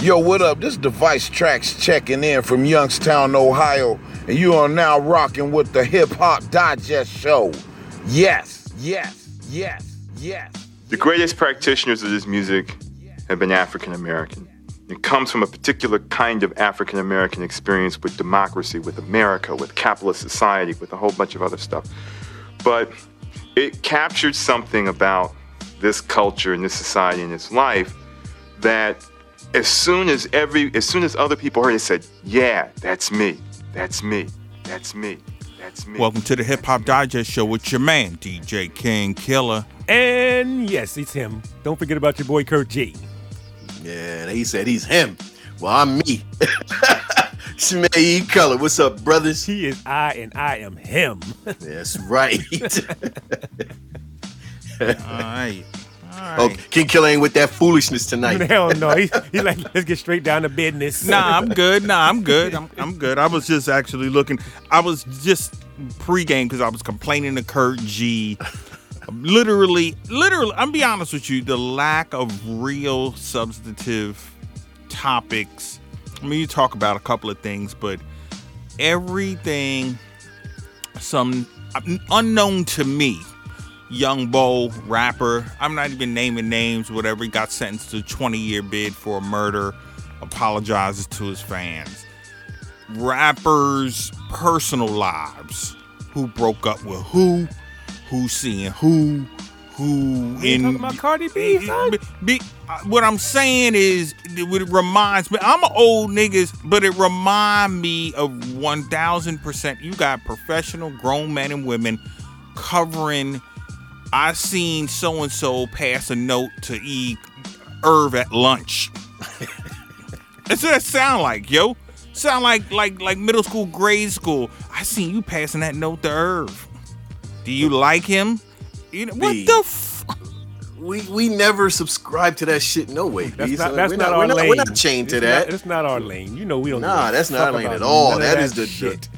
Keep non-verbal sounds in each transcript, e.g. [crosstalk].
Yo, what up? This Device Tracks checking in from Youngstown, Ohio, and you are now rocking with the Hip Hop Digest Show. Yes, yes, yes, yes. The greatest practitioners of this music have been African American. It comes from a particular kind of African American experience with democracy, with America, with capitalist society, with a whole bunch of other stuff. But it captured something about this culture and this society and this life that as soon as every as soon as other people heard it said, Yeah, that's me. That's me. That's me. That's me. Welcome to the Hip Hop Digest Show with your man, DJ King Killer. And yes, it's him. Don't forget about your boy Kurt G. Yeah, he said he's him. Well, I'm me. [laughs] Shmay Color. What's up, brothers? He is I and I am him. [laughs] That's right. [laughs] All right. Oh, King Killer ain't with that foolishness tonight. [laughs] Hell no. He, he like, let's get straight down to business. Nah, I'm good. Nah, I'm good. I'm, I'm good. I was just actually looking. I was just pregame because I was complaining to Kurt G. Literally, literally, I'm be honest with you, the lack of real substantive topics. I mean, you talk about a couple of things, but everything, some uh, unknown to me, young Bo rapper. I'm not even naming names, whatever. He got sentenced to 20 year bid for a murder, apologizes to his fans. Rappers' personal lives. Who broke up with who? Who seeing who? Who in talking about Cardi B, son? Be- uh, what I'm saying is, it it reminds me. I'm an old niggas, but it remind me of 1,000. percent You got professional grown men and women covering. I seen so and so pass a note to E. Irv at lunch. [laughs] That's what that sound like, yo. Sound like like like middle school, grade school. I seen you passing that note to Irv. Do you like him? You know, what B. the? F- We we never subscribe to that shit. No way. That's B. not, So that's we're not, not, our we're not, lane. We're not chained to It's that. Not, it's not our lane. You know we don't. nah, that's not our lane at all. none of That is the, shit.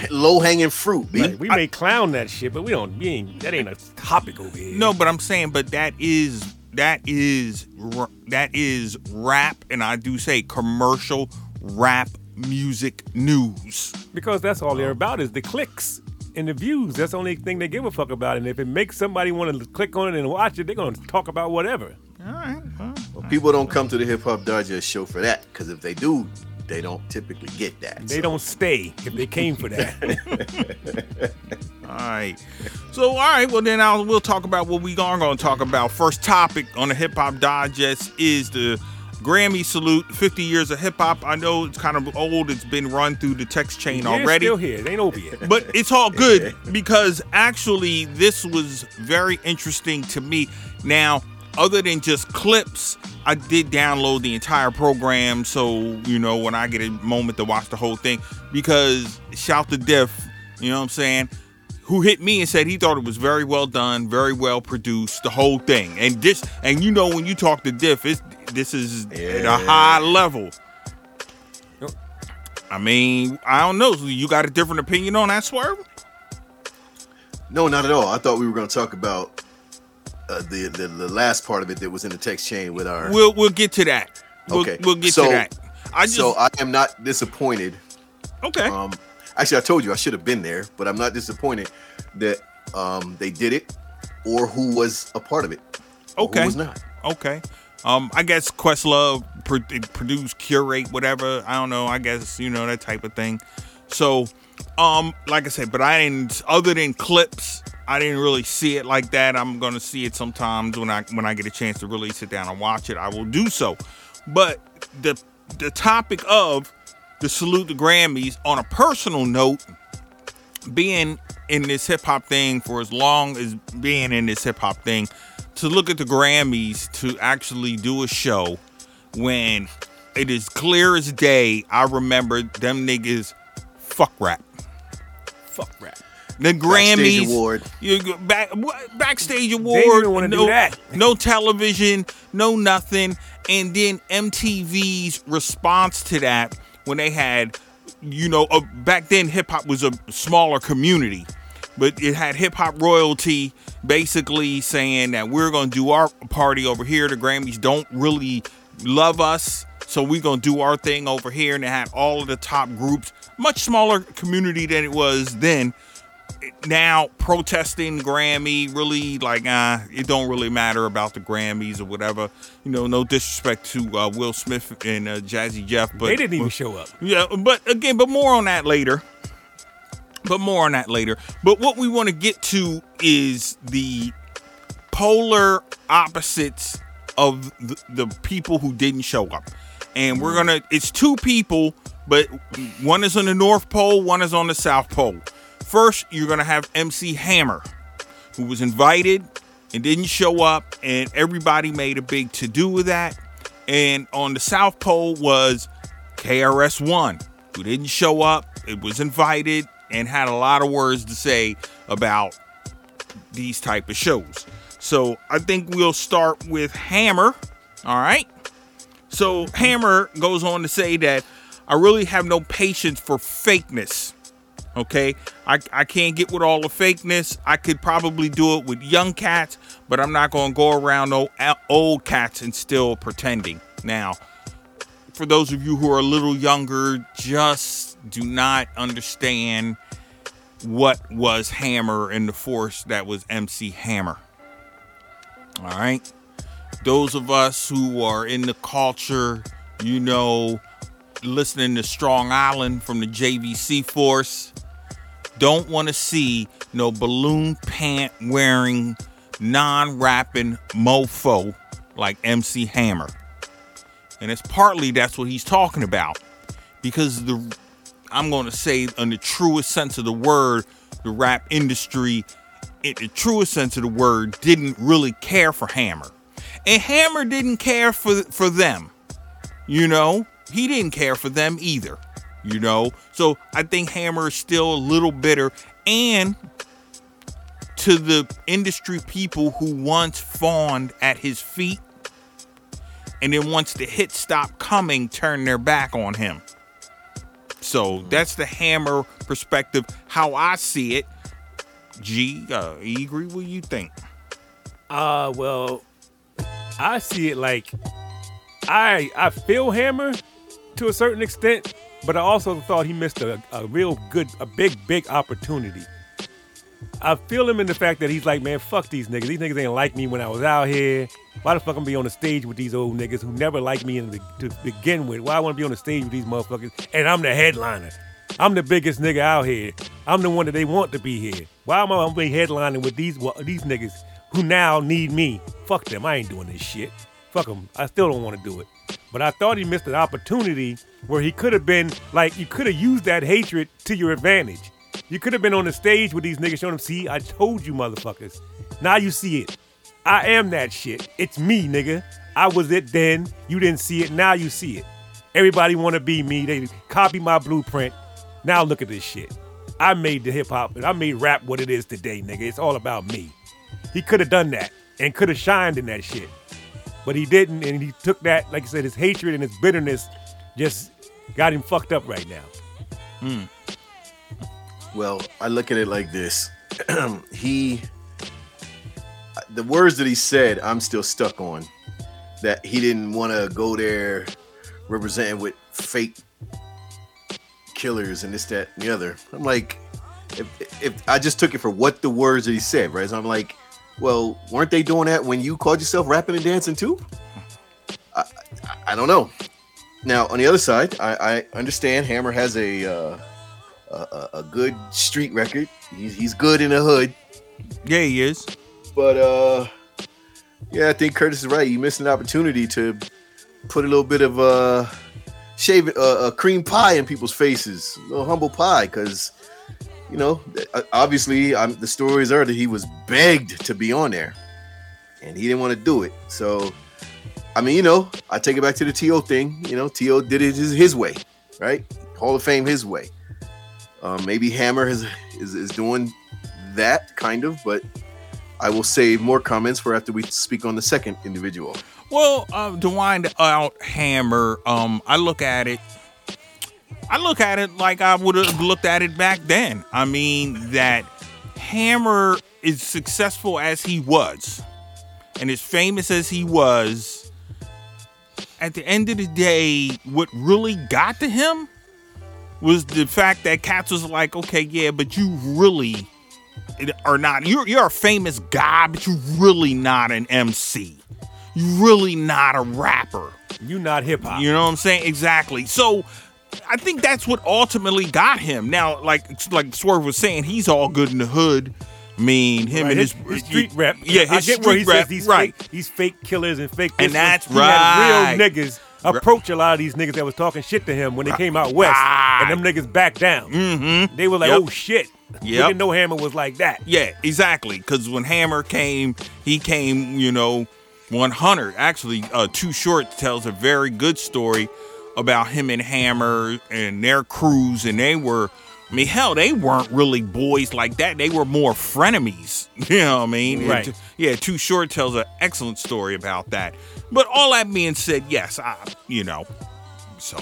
The low hanging fruit. B. Right, we may clown that shit, but we don't. We ain't. That ain't a topic over here. No, but I'm saying, but that is that is that is rap, and I do say commercial rap music news. because that's all they're about is the clicks and the views. That's the only thing they give a fuck about. And if it makes somebody want to click on it and watch it, they're gonna talk about whatever. All right. well, Well, people don't come to the Hip Hop Digest show for that because if they do, they don't typically get that. They So, don't stay if they came for that. [laughs] all right. So, all right. Well, then I'll, we'll talk about what we are going to talk about. First topic on the Hip Hop Digest is the Grammy salute. 50 years of hip hop. I know it's kind of old. It's been run through the text chain it's already. still here. It ain't over yet. [laughs] but it's all good because actually this was very interesting to me now other than just clips i did download the entire program so you know when i get a moment to watch the whole thing because shout to diff you know what i'm saying who hit me and said he thought it was very well done very well produced the whole thing and this and you know when you talk to diff it's this is at a high level I mean, I don't know. You got a different opinion on that swerve? No, not at all. I thought we were going to talk about uh, the, the the last part of it that was in the text chain with our. We'll we'll get to that. We'll, Okay. we'll get So- to that. I just so I am not disappointed. okay. Um, actually, I told you I should have been there, but I'm not disappointed that um, they did it or who was a part of it. Okay. Who was not. okay. Um, I guess Questlove pro- produce, curate, whatever. I don't know. I guess you know that type of thing. So, um, like I said, but I didn't. Other than clips, I didn't really see it like that. I'm gonna see it sometimes when I when I get a chance to really sit down and watch it. I will do so. But the the topic of the salute the Grammys on a personal note, being in this hip hop thing for as long as being in this hip hop thing, to look at the Grammys to actually do a show when it is clear as day. I remember them niggas fuck rap. Fuck rap. The Grammys Backstage award. You back backstage award. even wanna do no, that. No television, no nothing. And then MTV's response to that when they had, you know, uh, back then hip hop was a smaller community, but it had hip hop royalty basically saying that we're gonna do our party over here. The Grammys don't really love us. So we're gonna do our thing over here, and it had all of the top groups, much smaller community than it was then. Now protesting Grammy, really like uh, it don't really matter about the Grammys or whatever. You know, no disrespect to uh, Will Smith and uh, Jazzy Jeff, but they didn't even show up. yeah, but again, but more on that later. But more on that later. But what we want to get to is the polar opposites of the, the people who didn't show up. And we're going to, it's two people, but one is on the North Pole, one is on the South Pole. First, you're going to have MC Hammer, who was invited and didn't show up, and everybody made a big to do with that. And on the South Pole was KRS One, who didn't show up. It was invited and had a lot of words to say about these type of shows. So I think we'll start with Hammer. All right. So Hammer goes on to say that I really have no patience for fakeness. Okay, I, I can't get with all the fakeness. I could probably do it with young cats, but I'm not to go around old, old cats and still pretending. Now, for those of you who are a little younger, just do not understand what was Hammer and the force that was MC Hammer. All right. Those of us who are in the culture, you know, listening to Strong Island from the JVC force, don't want to see no balloon pant wearing, non rapping mofo like MC Hammer. And it's partly that's what he's talking about. Because the I'm going to say in the truest sense of the word, the rap industry in the truest sense of the word didn't really care for Hammer. And Hammer didn't care for for them. You know, he didn't care for them either. You know, so I think Hammer is still a little bitter. And to the industry people who once fawned at his feet, and then once the hit stopped coming, turned their back on him. So that's the Hammer perspective, how I see it. G, uh, you agree? What you think? Uh, well, I see it like I I feel Hammer to a certain extent, but I also thought he missed a, a real good, a big, big opportunity. I feel him in the fact that he's like, man, fuck these niggas. These niggas ain't like me when I was out here. Why the fuck I'm be on the stage with these old niggas who never liked me the, to begin with? Why I want to be on the stage with these motherfuckers? And I'm the headliner. I'm the biggest nigga out here. I'm the one that they want to be here. Why am I gonna be headlining with these well, these niggas who now need me? Fuck them. I ain't doing this shit. Fuck him. I still don't want to do it. But I thought he missed an opportunity where he could have been like, you could have used that hatred to your advantage. You could have been on the stage with these niggas showing them, see, I told you motherfuckers. Now you see it. I am that shit. It's me, nigga. I was it then. You didn't see it. Now you see it. Everybody want to be me. They copy my blueprint. Now look at this shit. I made the hip hop I made rap what it is today, nigga. It's all about me. He could have done that and could have shined in that shit. But he didn't, and he took that, like I said, his hatred and his bitterness just got him fucked up right now. Hmm. Well, I look at it like this. [clears throat] he the words that he said, I'm still stuck on. That he didn't want to go there representing with fake killers and this, that, and the other. I'm like, if, if I just took it for what the words that he said, right? So I'm like, well, weren't they doing that when you called yourself rapping and dancing too? I, I, I don't know. Now, on the other side, I, I understand Hammer has a, uh, a a good street record. He's he's good in the hood, Yeah, he is. but uh, yeah, I think Curtis is right. You missed an opportunity to put a little bit of uh, shave uh, a cream pie in people's faces, a little humble pie, because you know, uh, obviously, I'm, the stories are that he was begged to be on there, and he didn't want to do it. So, I mean, you know, I take it back to the To thing. You know, To did it his, his way, right? Hall of Fame his way. Um, maybe Hammer is, is is doing that kind of, but I will save more comments for after we speak on the second individual. Well, uh, to wind out Hammer, um, I look at it. I look at it like I would have looked at it back then. I mean that Hammer is successful as he was, and as famous as he was, at the end of the day, what really got to him was the fact that Cats was like, okay, yeah, but you really are not. You're you're a famous guy, but you're really not an MC. You're really not a rapper. You're not hip hop. You know what I'm saying? Exactly. So I think that's what ultimately got him. Now, like like Swerve was saying, he's all good in the hood. I mean, him Right, and his, his, his street rep. Yeah, I his get street where these right. fake, these fake killers and fake. And that's he right. real niggas approach a lot of these niggas that was talking shit to him when they came out west, and them niggas backed down. Mm-hmm. They were like, Yep. "Oh shit." We Yep. didn't know Hammer was like that. Yeah, exactly. Because when Hammer came, he came, you know, 100. Actually, uh, Too Short tells a very good story about him and Hammer and their crews, and they were. I mean, hell, they weren't really boys like that. They were more frenemies. [laughs] You know what I mean? Right. t- yeah, Too Short tells an excellent story about that. But all that being said, yes, I, you know, so.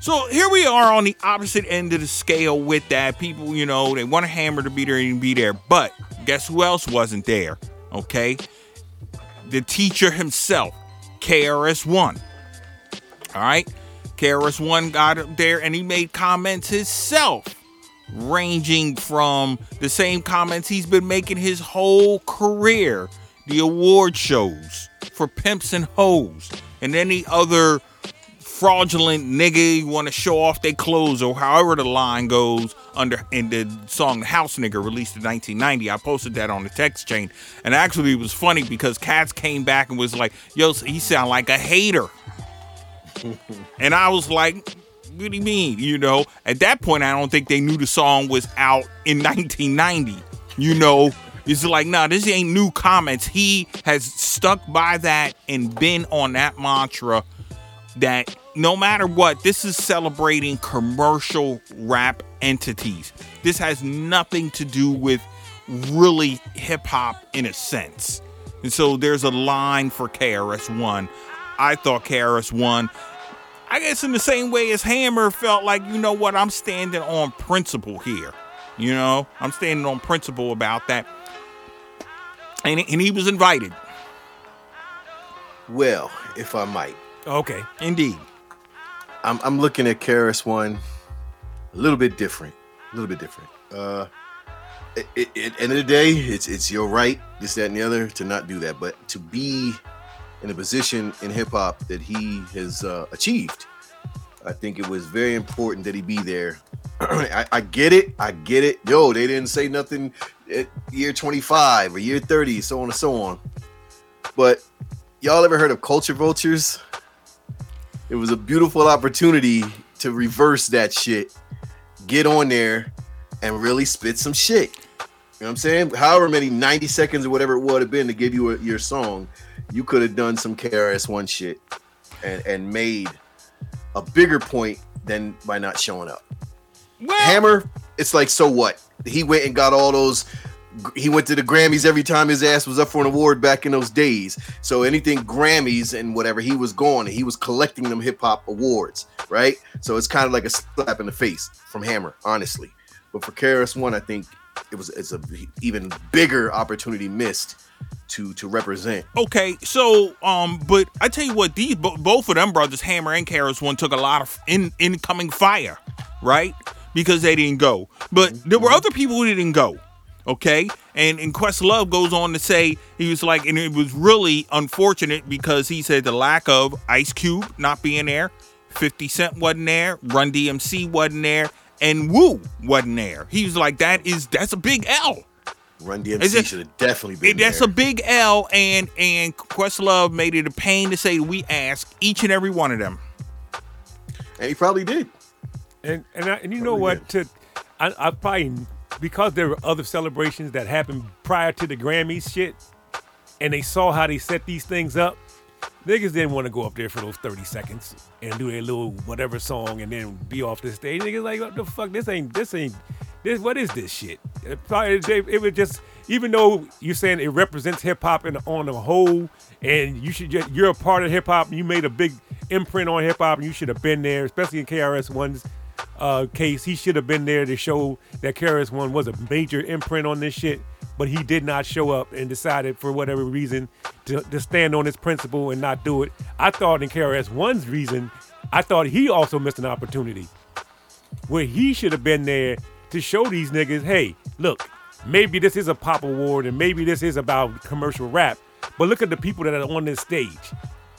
So here we are on the opposite end of the scale with that. People, you know, they want a hammer to be there and be there. But guess who else wasn't there? Okay? The teacher himself, KRS1. All right? KRS1 got up there and he made comments himself, ranging from the same comments he's been making his whole career the award shows for pimps and hoes, and any other fraudulent nigga want to show off their clothes or however the line goes under in the song House Nigga released in 1990. I posted that on the text chain. And actually it was funny because Cats came back and was like, yo, he sound like a hater. And I was like, what do you mean? You know, at that point, I don't think they knew the song was out in [laughs] 1990. You know, it's like, nah, this ain't new comments. He has stuck by that and been on that mantra that no matter what, this is celebrating commercial rap entities. This has nothing to do with really hip hop in a sense. And so there's a line for KRS1. I thought KRS1, I guess in the same way as Hammer felt like, you know what, I'm standing on principle here. You know, I'm standing on principle about that. And, and he was invited. Well, if I might, Okay. Indeed. I'm, I'm looking at KRS one a little bit different, a little bit different. Uh, at the end of the day, it's it's your right, this, that, and the other, to not do that. But to be in a position in hip hop that he has uh, achieved, I think it was very important that he be there. [clears throat] I, I get it, I get it. Yo, they didn't say nothing at year 25 or year 30, so on and so on. But y'all ever heard of culture vultures? It was a beautiful opportunity to reverse that shit, get on there, and really spit some shit. You know what I'm saying? However many 90 seconds or whatever it would have been to give you a, your song, you could have done some KRS1 shit and, and made a bigger point than by not showing up. Well, Hammer, it's like, so what? He went and got all those. He went to the Grammys every time his ass was up for an award back in those days. So anything Grammys and whatever, he was going. He was collecting them hip hop awards, right? So it's kind of like a slap in the face from Hammer, honestly. But for KRS One, I think it was it's a even bigger opportunity missed to to represent. Okay, so um, but I tell you what, these bo- both of them brothers, Hammer and KRS, one took a lot of in incoming fire, right? Because they didn't go, but there were other people who didn't go. Okay, and and Questlove goes on to say he was like, and it was really unfortunate because he said the lack of Ice Cube not being there, Fifty Cent wasn't there, Run DMC wasn't there, and Woo wasn't there. He was like, that is that's a big L. Run DMC should have definitely been It- that's there. a big L, and and Questlove made it a pain to say we ask each and every one of them. and he probably did. And and, I, and you know Probably what? To I, I probably because there were other celebrations that happened prior to the Grammys shit, and they saw how they set these things up. Niggas didn't want to go up there for those thirty seconds and do their little whatever song and then be off the stage. Niggas like, what the fuck? This ain't this ain't this. What is this shit? It, probably, it was just even though you're saying it represents hip hop on the whole, and you should just, you're a part of hip hop. and You made a big imprint on hip hop, and you should have been there, especially in KRS One's uh, case. He should have been there to show that KRS One was a major imprint on this shit. but he did not show up and decided for whatever reason to, to stand on his principle and not do it. I thought in KRS One's reason, I thought he also missed an opportunity where he should have been there to show these niggas, hey, look, maybe this is a pop award and maybe this is about commercial rap, but look at the people that are on this stage.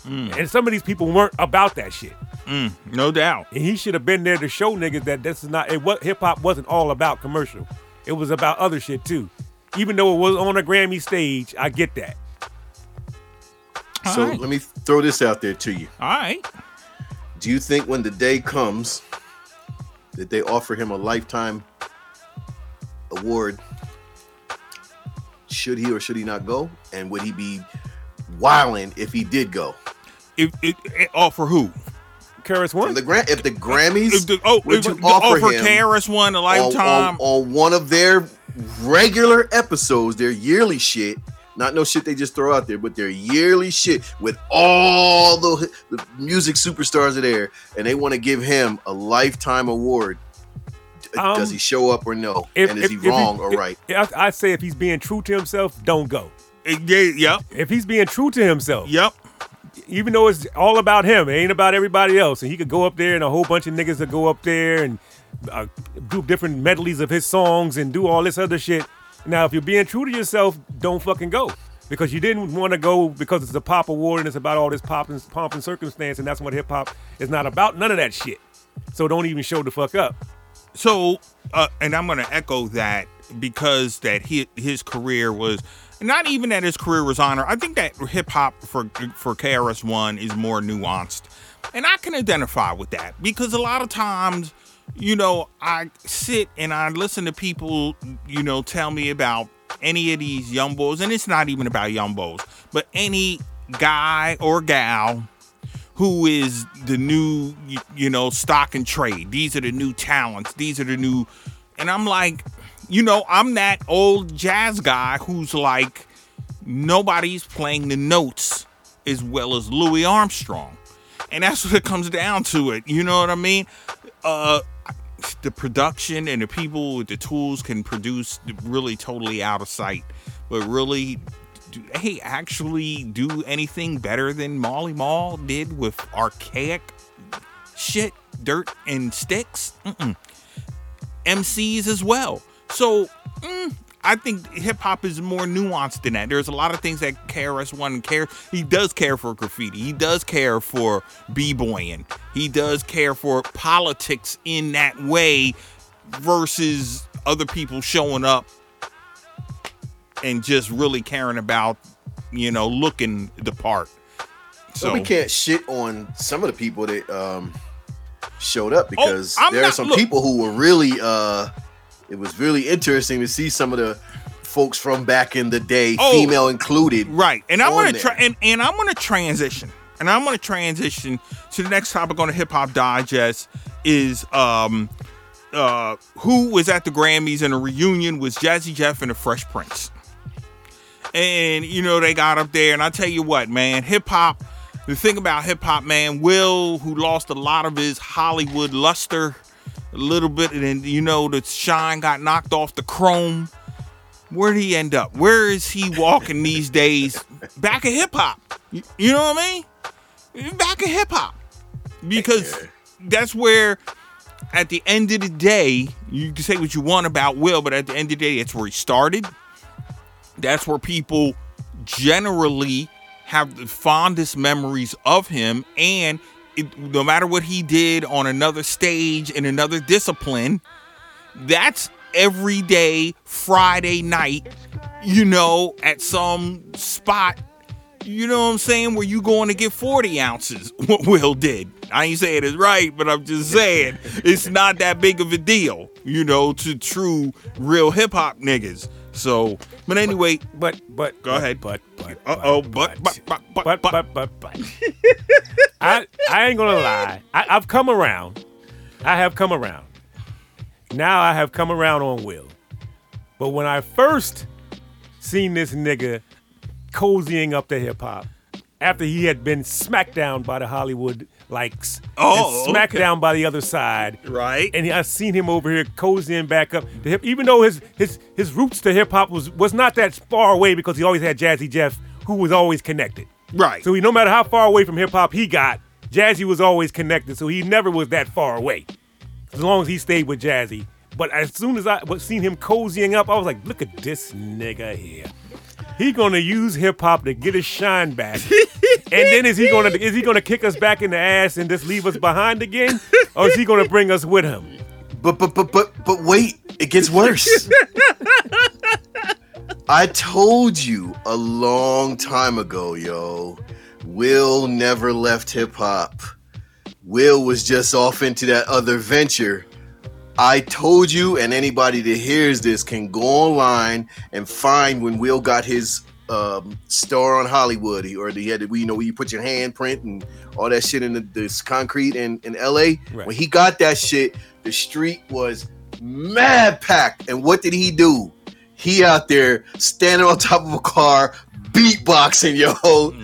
And some of these people weren't about that shit. Mm, no doubt. And he should have been there to show niggas that this is not it what hip hop wasn't all about commercial. It was about other shit too. Even though it was on a Grammy stage, I get that. So Alright. let me throw this out there to you. All right. Do you think when the day comes that they offer him a lifetime award, should he or should he not go? And would he be wilding if he did go? If it, it oh for who? KRS one? The Gra- if the Grammys If the, oh, were if to the offer offer him KRS One a lifetime. on, on one of their regular episodes, their yearly shit, not no shit they just throw out there, but their yearly shit with all the, the music superstars are there, and they want to give him a lifetime award. D- Um, Does he show up or no? If- and is if- he if wrong or if- right? I, I say if he's being true to himself, don't go. Eh, yeah, yep, If he's being true to himself, yep. Even though it's all about him, it ain't about everybody else. And he could go up there and a whole bunch of niggas that go up there and uh, do different medleys of his songs and do all this other shit. Now, if you're being true to yourself, don't fucking go. Because you didn't want to go because it's a pop award and it's about all this pop and pomp and circumstance, and that's what hip hop is not about. None of that shit. So don't even show the fuck up. So, uh, and I'm to echo that because that his, his career was not even that his career was honored. I think that hip hop for for KRS One is more nuanced, and I can identify with that because a lot of times, you know, I sit and I listen to people, you know, tell me about any of these young boys, and it's not even about young boys, but any guy or gal who is the new you know stock and trade. These are the new talents. These are the new and i'm like you know i'm that old jazz guy who's like nobody's playing the notes as well as louis armstrong and that's [laughs] what it comes down to it you know what i mean uh the production and the people with the tools can produce really totally out of sight but really do they actually do anything better than Marley Marl did with archaic shit, dirt and sticks? Mm-mm. MCs as well. So mm, I think hip hop is more nuanced than that. There's a lot of things that KRS One care. He does care for graffiti. He does care for b-boying. He does care for politics in that way versus other people showing up and just really caring about, you know, looking the part. So we can't shit on some of the people that um showed up because Oh, there are some look. people who were really uh it was really interesting to see some of the folks from back in the day, Oh. female included. Right. And I'm gonna try and, and I'm gonna transition. And I'm gonna transition to the next topic on the hip hop digest is um uh who was at the Grammys in a reunion was Jazzy Jeff and the Fresh Prince. And you know, they got up there, and I tell you what, man, hip hop, the thing about hip hop, man, Will, who lost a lot of his Hollywood luster a little bit, and then you know the shine got knocked off the chrome. Where'd he end up? Where is he walking these days? Back in hip hop. You, you know what I mean? Back in hip hop. Because that's where, at the end of the day, you can say what you want about Will, but at the end of the day, it's where he started. That's where people generally have the fondest memories of him. And it, no matter what he did on another stage in another discipline, that's every day Friday night, you know, at some spot, you know what I'm saying, where you going to get 40 ounces, [laughs] what Will did. I ain't saying it's right, but I'm just saying it's not that big of a deal, you know, to true real hip hop niggas. So, but anyway, But but Go ahead. But but but, but, but, but, but but. but but but. I I ain't gonna lie. I, I've come around. I have come around. Now I have come around on Will. But when I first seen this nigga cozying up to hip hop, after he had been smacked down by the Hollywood likes. Oh, and okay. SmackDown by the other side. Right. And I seen him over here cozying back up to hip. Even though his his his roots to hip hop was was not that far away because he always had Jazzy Jeff, who was always connected. Right. So he, no matter how far away from hip hop he got, Jazzy was always connected. So he never was that far away, as long as he stayed with Jazzy. But as soon as I was seen him cozying up, I was like, look at this nigga here. He gonna use hip hop to get his shine back, [laughs] and then is he gonna is he gonna kick us back in the ass and just leave us behind again, or is he gonna bring us with him? But but but but but wait, it gets worse. [laughs] I told you a long time ago, yo. Will never left hip hop. Will was just off into that other venture. I told you, and anybody that hears this can go online and find when Will got his um, star on Hollywood, or he had, to, you know, where you put your handprint and all that shit in the, this concrete in, in LA. Right. When he got that shit, the street was mad packed. And what did he do? He out there standing on top of a car, beatboxing, yo.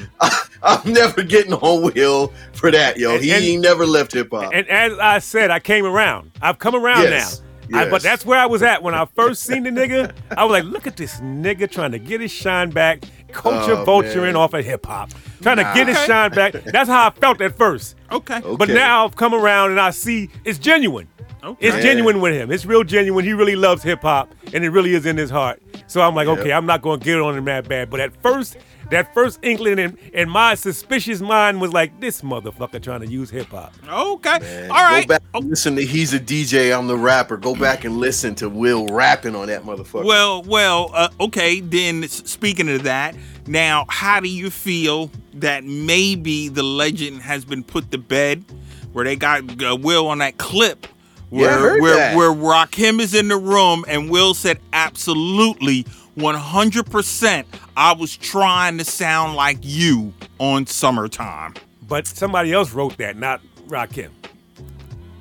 [laughs] I, am never getting on Will for that, yo. And- he and- ain't never left hip hop. And as I said, I came around. I've come around Yes, now. I- but that's where I was at when I first seen the nigga. I was like, look at this nigga trying to get his shine back, culture Oh, vulturing man. off of hip hop, trying to get his Okay. shine back. That's how I felt at first. Okay. But now I've come around and I see it's genuine. Okay. It's Yeah. genuine with him. It's real genuine. He really loves hip hop, and it really is in his heart. So I'm like, okay, I'm not going to get on him that bad. But at first, that first inkling in, in my suspicious mind was like, this motherfucker trying to use hip hop. Okay. Man, All right. Go back Oh, and listen to He's a DJ, I'm the rapper. Go back and listen to Will rapping on that motherfucker. Well, well, uh, okay. Then speaking of that, now how do you feel that maybe the legend has been put to bed, where they got uh, Will on that clip, Yeah, I where heard where that. where Rakim is in the room and Will said absolutely. 100% I was trying to sound like you on summertime. But somebody else wrote that, not Rakim.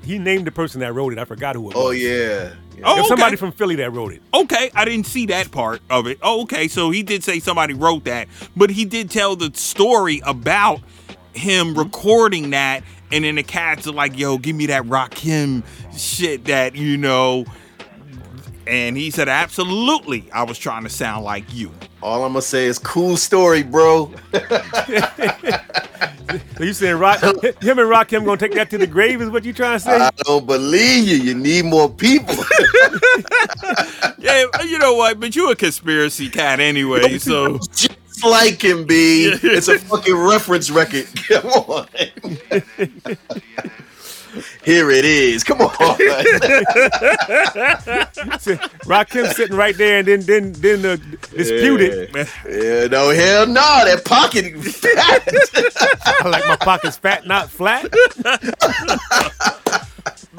He named the person that wrote it. I forgot who it oh was. yeah. Yeah. Oh, okay. somebody from Philly that wrote it. Okay, I didn't see that part of it. Oh, okay, so he did say somebody wrote that, but he did tell the story about him recording that, and then the cats are like, "Yo, give me that Rakim shit that you know." And he said, "Absolutely, I was trying to sound like you." All I'm gonna say is cool story, bro. So [laughs] you saying Rock, him and Rakim gonna take that to the grave? Is what you trying to say? I don't believe you. You need more people. [laughs] Yeah, you know what? But you a conspiracy cat anyway, [laughs] so Just like him, B. [laughs] It's a fucking reference record. [laughs] Come on. Here it is. Come on. [laughs] Rakim sitting right there and then then then uh, dispute it. yeah, no, hell no. That pocket fat. I like my pockets fat, not flat.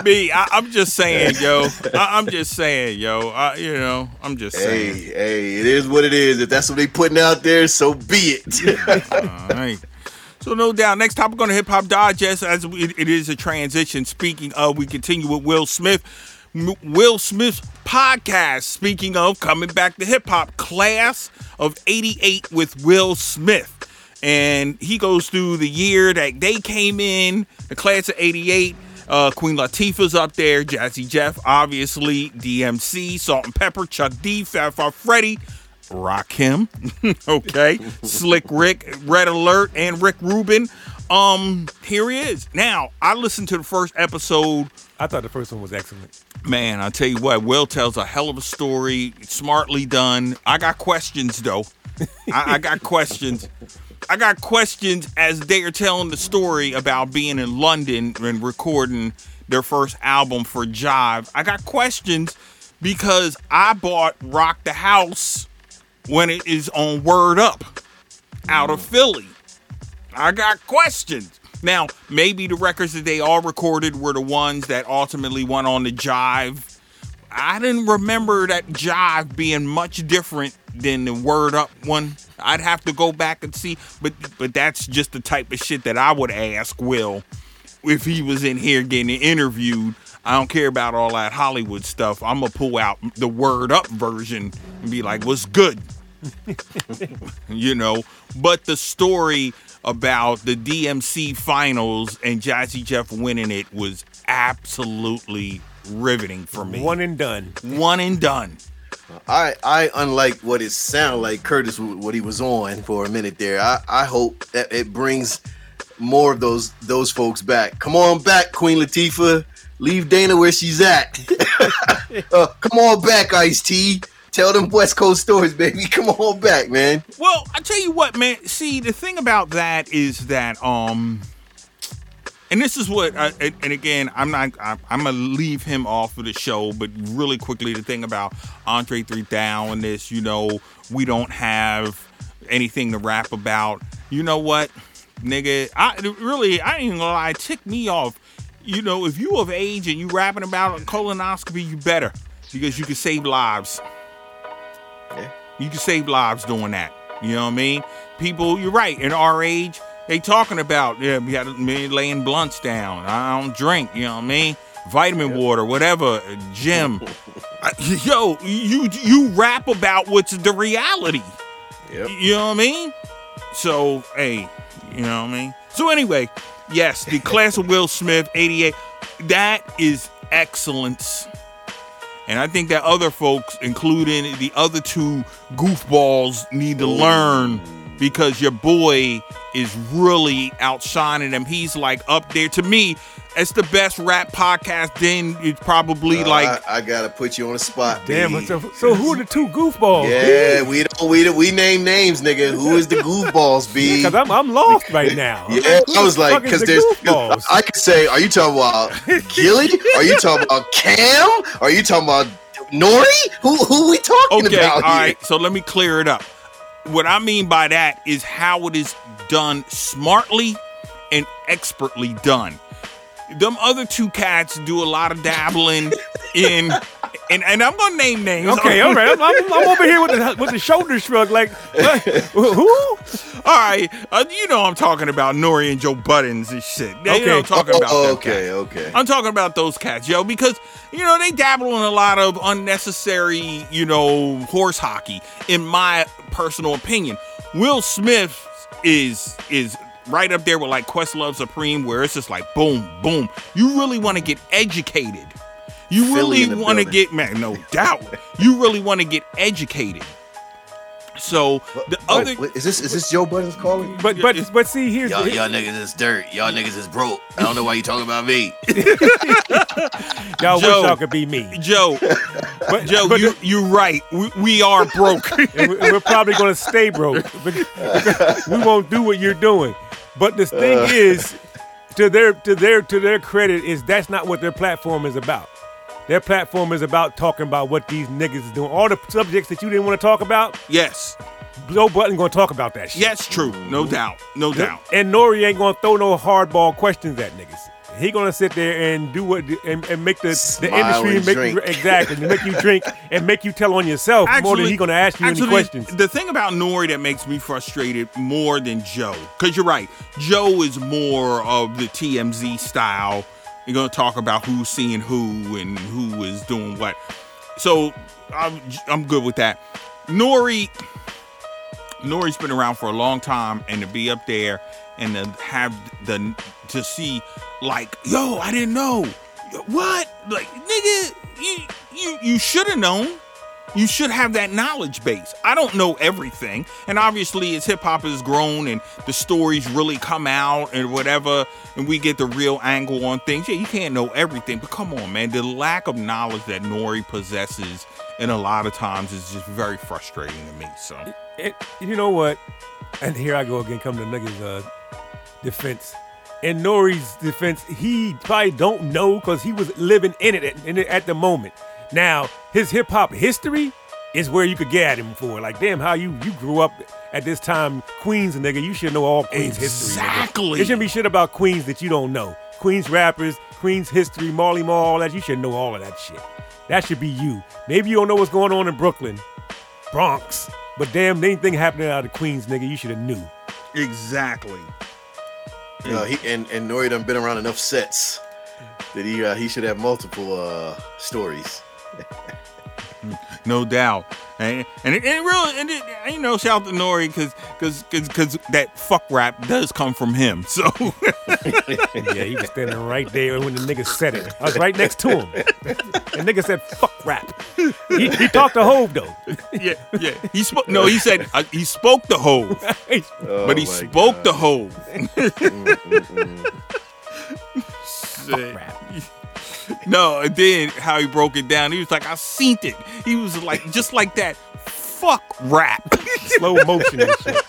Me, I, I'm just saying, yo. [laughs] I, I'm just saying, yo. I, you know, I'm just hey, saying. hey, hey, it is what it is. If that's what they putting out there, so be it. [laughs] All right. So no doubt. Next topic on the Hip Hop Digest, as we, it is a transition. Speaking of, we continue with Will Smith. Will Smith's podcast. Speaking of coming back to hip hop, class of '88 with Will Smith, and he goes through the year that they came in, the class of '88. Uh, Queen Latifah's up there, Jazzy Jeff, obviously, DMC, Salt-N-Pepa, Chuck D, Fab Five Freddy, Rock Him, [laughs] okay, Slick Rick, Red Alert, and Rick Rubin. Um, here he is. Now, I listened to the first episode. I thought the first one was excellent. Man, I tell you what, Will tells a hell of a story, smartly done. I got questions though. I, I got questions. I got questions as they are telling the story about being in London and recording their first album for Jive. I got questions because I bought Rock the House when it is on Word Up out of Philly. I got questions. Now, maybe the records that they all recorded were the ones that ultimately went on the Jive. I didn't remember that Jive being much different than the Word Up one. I'd have to go back and see, but but that's just the type of shit that I would ask Will if he was in here getting interviewed. I don't care about all that Hollywood stuff. I'm gonna pull out the Word Up version and be like, "What's good?" [laughs] you know, but the story about the DMC finals and Jazzy Jeff winning it was absolutely riveting for me. One and done. One and done. I, I unlike what it sounded like Curtis what he was on for a minute there. I, I hope that it brings more of those those folks back. Come on back, Queen Latifah. Leave Dana where she's at. [laughs] uh, come on back, Ice T. Tell them West Coast stories, baby. [laughs] Come on back, man. Well, I tell you what, man. See, the thing about that is that um and this is what I, and again i'm not I, i'm gonna leave him off of the show but really quickly the thing about andre 3000 this you know we don't have anything to rap about. You know what nigga? I really i ain't gonna lie it ticked me off. You know if you of age and you rapping about colonoscopy you better because you can save lives. Yeah. you can save lives doing that. You know what i mean? People you're right. In our age they talking about yeah, we got me laying blunts down. I don't drink, you know what I mean? Vitamin water, whatever, gym. [laughs] I- Yo, you you rap about what's the reality. Yep. You know what I mean? So, hey, you know what I mean? So anyway, yes, the class of Will Smith 88, that is excellence. And I think that other folks, including the other two goofballs, need to learn because your boy is really outshining them. He's like up there. To me, it's the best rap podcast. Then it's probably Uh, like I, I gotta put you on the spot. Damn. baby. So, so who are the two goofballs? Yeah, we don't we we name names, nigga. Who is the goofballs, B? Because I'm, I'm lost right now. [laughs] Yeah, I was like, because the there's, goofballs? I could say, are you talking about [laughs] Gillie? Are you talking about Cam? Are you talking about Nori? Who who we talking Okay, about all here? right. So let me clear it up. What I mean by that is how it is done smartly and expertly done. Them other two cats do a lot of dabbling [laughs] in, and, and I'm gonna name names. Okay, [laughs] all right. I'm, I'm, I'm over here with the with the shoulder shrug, like what? who? All right, uh, you know I'm talking about Nori and Joe Budden's and shit. They, you know I'm Okay. talking about Oh, them okay, cats. okay. I'm talking about those cats, yo, because you know they dabble in a lot of unnecessary, you know, horse hockey. In my personal opinion, Will Smith is is right up there with like Questlove Supreme, where it's just like boom, boom. You really want to get educated. You Philly really want to get man, no doubt. You really want to get educated. So the other Wait, is this is this Joe Budden's calling? But but but see, here's Y'all, the, y'all niggas is dirt. Y'all niggas is broke. I don't know why you talking about me. [laughs] y'all Joe. wish y'all could be me. Joe, But Joe, but you you right. We, we are broke. [laughs] and we, we're probably going to stay broke. [laughs] we won't do what you're doing. But the thing Uh. is, to their to their to their credit, is that's not what their platform is about. Their platform is about talking about what these niggas is doing. All the subjects that you didn't want to talk about, yes, Joe Budden going to talk about that shit. yes, true. No doubt. No doubt. And Nori ain't going to throw no hardball questions at niggas. He gonna sit there and do what and, and make the, the industry make drink. you exactly make you drink [laughs] and make you tell on yourself more than he gonna ask you actually, any questions. The thing about Nori that makes me frustrated more than Joe, because you're right, Joe is more of the TMZ style. You're gonna talk about who's seeing who and who is doing what. So I'm I'm good with that. Nori, Nori's been around for a long time, and to be up there and to have the to see like, yo, I didn't know. What? Like, nigga, you you you should have known. You should have that knowledge base. I don't know everything, and obviously, as hip hop has grown and the stories really come out and whatever, and we get the real angle on things. Yeah, you can't know everything, but come on, man. The lack of knowledge that Nori possesses, and a lot of times, is just very frustrating to me. So, it, you know what? And here I go again, come to niggas' uh, defense. In Nori's defense, he probably don't know because he was living in it at, in it at the moment. Now, his hip hop history is where you could get at him for. Like, damn, how you you grew up at this time, Queens, nigga. You should know all Queens history. Exactly. There shouldn't be shit about Queens that you don't know. Queens rappers, Queens history, Marley Marl, all that. You should know all of that shit. That should be you. Maybe you don't know what's going on in Brooklyn, Bronx, but damn, anything happening out of Queens, nigga, you should have knew. exactly. You know, he and and Nori done been around enough sets that he uh, he should have multiple uh stories. [laughs] No doubt. And and it, and it really and it, you know shout out to Nori because because because that fuck rap does come from him. So [laughs] Yeah, he was standing right there when the nigga said it. I was right next to him. The nigga said, fuck rap. He, he talked to Hove, though. yeah yeah he spoke no he said uh, he spoke the hove Oh [laughs] but he oh my spoke the God. hove. Mm, mm, mm. fuck Shit. rap. [laughs] No, and then how he broke it down, he was like, I seen it. He was like, just like that. Fuck rap. [laughs] Slow motion and shit.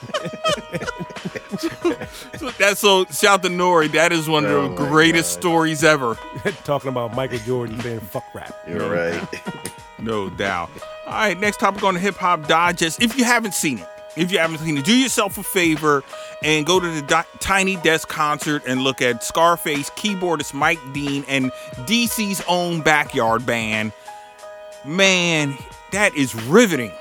[laughs] so that's so shout to Nore. That is one Oh of the oh greatest God. stories ever. Talking about Michael Jordan saying fuck rap. You're right. No doubt. All right, next topic on the Hip Hop Digest. If you haven't seen it, if you haven't seen it, do yourself a favor and go to the Tiny Desk concert and look at Scarface, keyboardist Mike Dean, and DC's own backyard band. Man, that is riveting.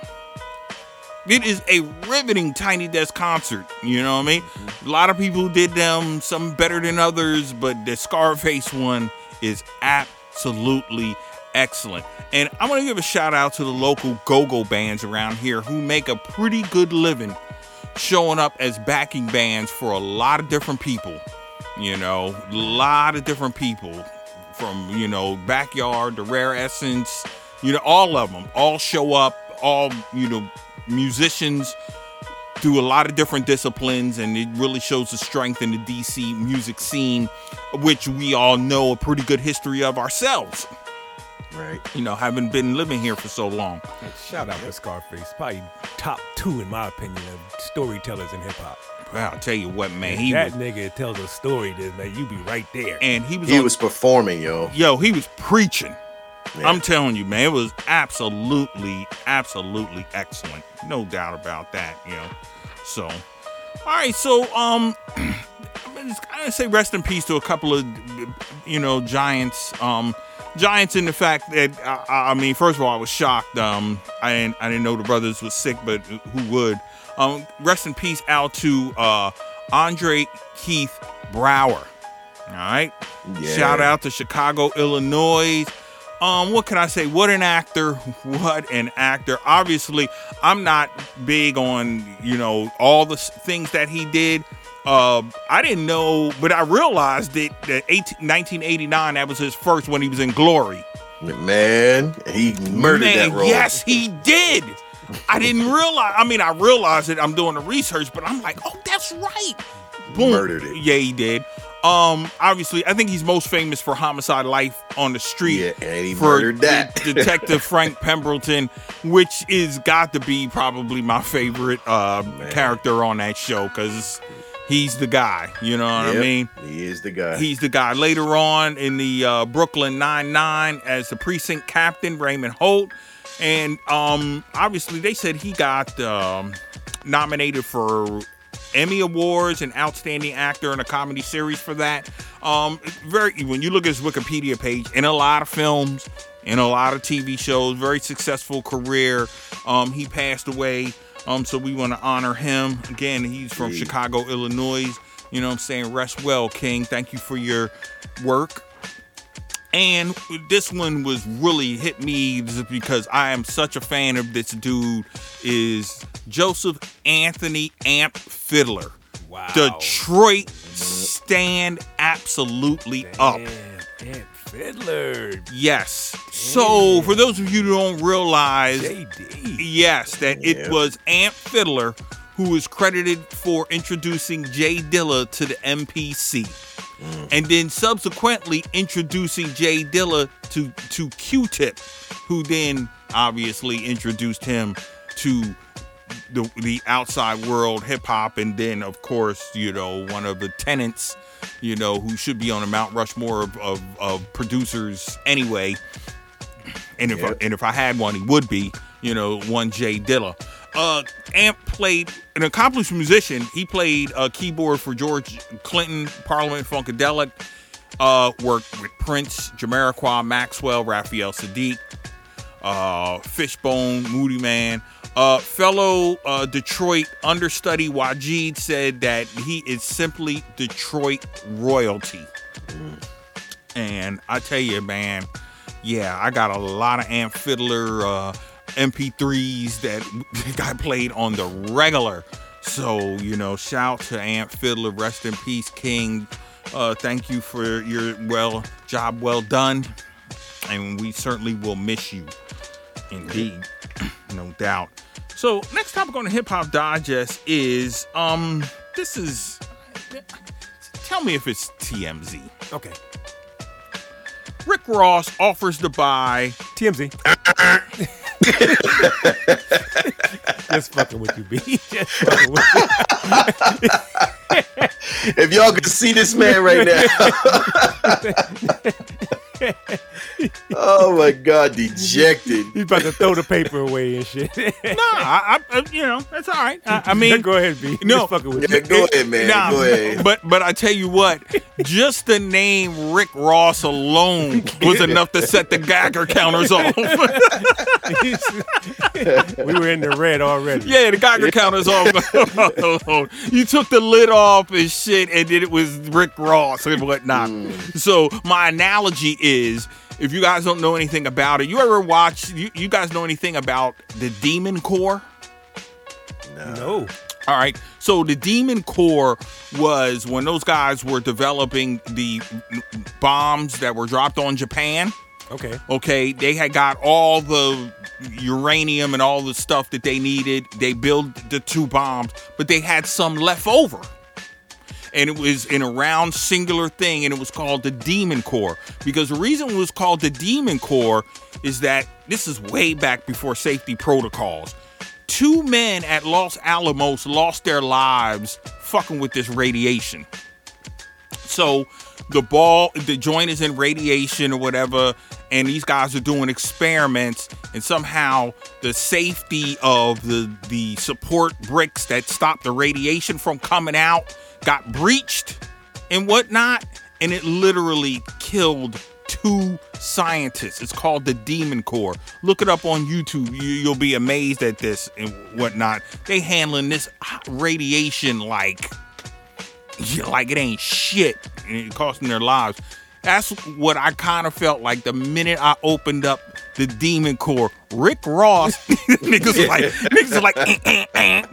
It is a riveting Tiny Desk concert. You know what I mean? A lot of people did them, some better than others, but the Scarface one is absolutely excellent. And I want to give a shout out to the local go-go bands around here who make a pretty good living showing up as backing bands for a lot of different people. You know, a lot of different people from, you know, Backyard to Rare Essence, you know, all of them all show up, all, you know, musicians do a lot of different disciplines and it really shows the strength in the DC music scene, which we all know a pretty good history of ourselves, Right. you know, having been living here for so long. Shout out to Scarface. Probably top two, in my opinion, of storytellers in hip hop. Well, I'll tell you what, man, he that was, nigga tells a story that man, you be right there. and he was, He on- was performing, yo. yo, he was preaching. Yeah. I'm telling you, man, it was absolutely, absolutely excellent. No doubt about that, you know. So, all right, so um, [clears throat] Gonna say rest in peace to a couple of, you know, giants. Um, giants in the fact that I, I mean, first of all, I was shocked. Um, I didn't, I didn't know the brothers was sick, but who would? Um, rest in peace out to uh, Andre Keith Braugher. All right. Yeah. Shout out to Chicago, Illinois. Um, what can I say? What an actor! [laughs] What an actor! Obviously, I'm not big on you know all the things that he did. Uh, I didn't know, but I realized that that 18, 1989 that was his first when he was in Glory. Man, he murdered Man, that role. yes, he did. I didn't [laughs] realize. I mean, I realized it. I'm doing the research, but I'm like, oh, that's right. Boom. Murdered it. Yeah, he did. Um, obviously, I think he's most famous for Homicide: Life on the Street. Yeah, and he for murdered that. De- Detective [laughs] Frank Pembleton, which is got to be probably my favorite uh, character on that show because he's the guy. You know what I mean? He is the guy. He's the guy. Later on in the uh, Brooklyn Nine Nine as the precinct captain, Raymond Holt, and um, obviously they said he got um, nominated for Emmy Awards and Outstanding Actor in a Comedy Series for that. Um, very when you look at his Wikipedia page, in a lot of films, in a lot of TV shows, very successful career. Um, he passed away. Um, so we want to honor him again. He's from. Chicago, Illinois. You know what I'm saying? Rest well, King. Thank you for your work. And this one was really hit me because I am such a fan of this dude is Joseph Anthony Amp Fiddler. wow. Detroit stand absolutely up. Damn, Amp Fiddler. Yes. So for those of you who don't realize JD. Yes, that it was Amp Fiddler who was credited for introducing Jay Dilla to the MPC. Mm. And then subsequently introducing Jay Dilla to, to Q-Tip, who then obviously introduced him to the, the outside world hip hop. And then, of course, you know, one of the tenants, you know, who should be on a Mount Rushmore of, of, of producers anyway. And if I, and if I had one, he would be, you know, one Jay Dilla. Uh, Amp played an accomplished musician. He played uh, keyboard for George Clinton, Parliament Funkadelic. Uh, worked with Prince, Jamiroquai, Maxwell, Raphael Saadiq, uh, Fishbone, Moodymann. Uh, fellow uh, Detroit understudy Waajeed said that he is simply Detroit royalty. And I tell you, man, yeah, I got a lot of Amp Fiddler uh, MP3s that [laughs] got played on the regular. So, you know, shout to Amp Fiddler, rest in peace, King. Uh, thank you for your well job well done. And we certainly will miss you. Indeed. no doubt. So next topic on the hip hop digest is um this is tell me if it's TMZ. Okay. Rick Ross offers to buy TMZ. Just fucking with you, B. [laughs] Just fucking with you. If y'all could see this man right now. [laughs] oh my god, dejected. He's about to throw the paper away and shit. [laughs] No, I, I, uh, you know, that's all right. I, I mean, go ahead, B. No. Fucking with Yeah, you. go ahead, man. Nah, go ahead. But but I tell you what, just the name Rick Ross alone was enough to set the Geiger counters off. [laughs] we were in the red already. yeah, the Geiger counters off alone. [laughs] You took the lid off and shit, and then it was Rick Ross and whatnot. Mm. So my analogy is. If you guys don't know anything about it, you ever watch? You, you guys know anything about the Demon Core? No. All right. So the Demon Core was when those guys were developing the bombs that were dropped on Japan. Okay. Okay, they had got all the uranium and all the stuff that they needed. They built the two bombs, but they had some left over. And it was in a round singular thing, and it was called the Demon Core. Because the reason it was called the Demon Core is that this is way back before safety protocols. Two men at Los Alamos lost their lives fucking with this radiation. So the ball, the joint is in radiation or whatever, and these guys are doing experiments, and somehow the safety of the the support bricks that stop the radiation from coming out got breached and whatnot, and it literally killed two scientists. It's called the Demon Core. Look it up on YouTube. You, you'll be amazed at this and whatnot. They handling this radiation like like it ain't shit and it costing their lives. That's what I kind of felt like the minute I opened up the Demon Core. Rick Ross, [laughs] niggas like, niggas like, eh, eh,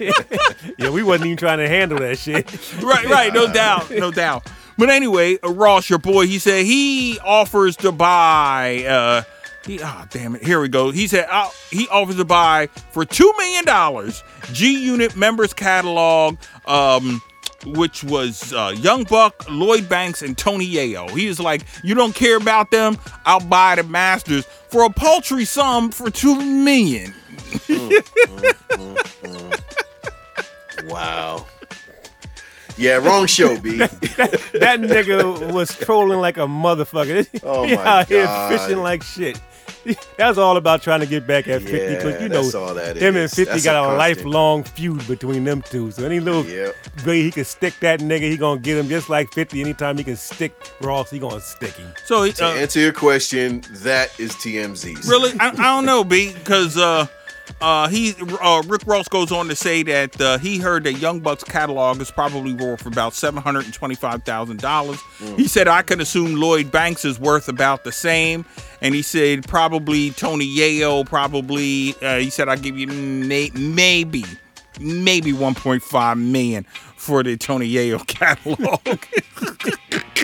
eh. [laughs] Yeah, we wasn't even trying to handle that shit. right, right, no doubt, no doubt. But anyway, uh, Ross, your boy, he said he offers to buy. Uh, he, oh damn it, here we go. He said uh, he offers to buy for two million dollars G Unit members catalog. Um, which was uh, Young Buck, Lloyd Banks, and Tony Yayo. He was like, you don't care about them? I'll buy the Masters for a paltry sum for two million. [laughs] Wow. Yeah, wrong show, B. [laughs] That nigga was trolling like a motherfucker. Oh [laughs] he my out here God. fishing like shit. [laughs] That was all about trying to get back at 50 because Yeah, you know that's all that him and 50 That's got a a, lifelong feud between them two. So any little Yep. way he can stick that nigga, he gonna get him just like 50. Anytime he can stick Ross, he gonna stick him. So To uh, answer your question, that is TMZ. Really, I, I don't know, B, because uh, uh, he uh, Rick Ross goes on to say that uh, he heard that Young Buck's catalog is probably worth about seven hundred and twenty-five thousand dollars. He said I can assume Lloyd Banks is worth about the same, and he said probably Tony Yayo, probably. Uh, he said I give you may- maybe, maybe one point five million for the Tony Yayo [laughs] catalog. [laughs]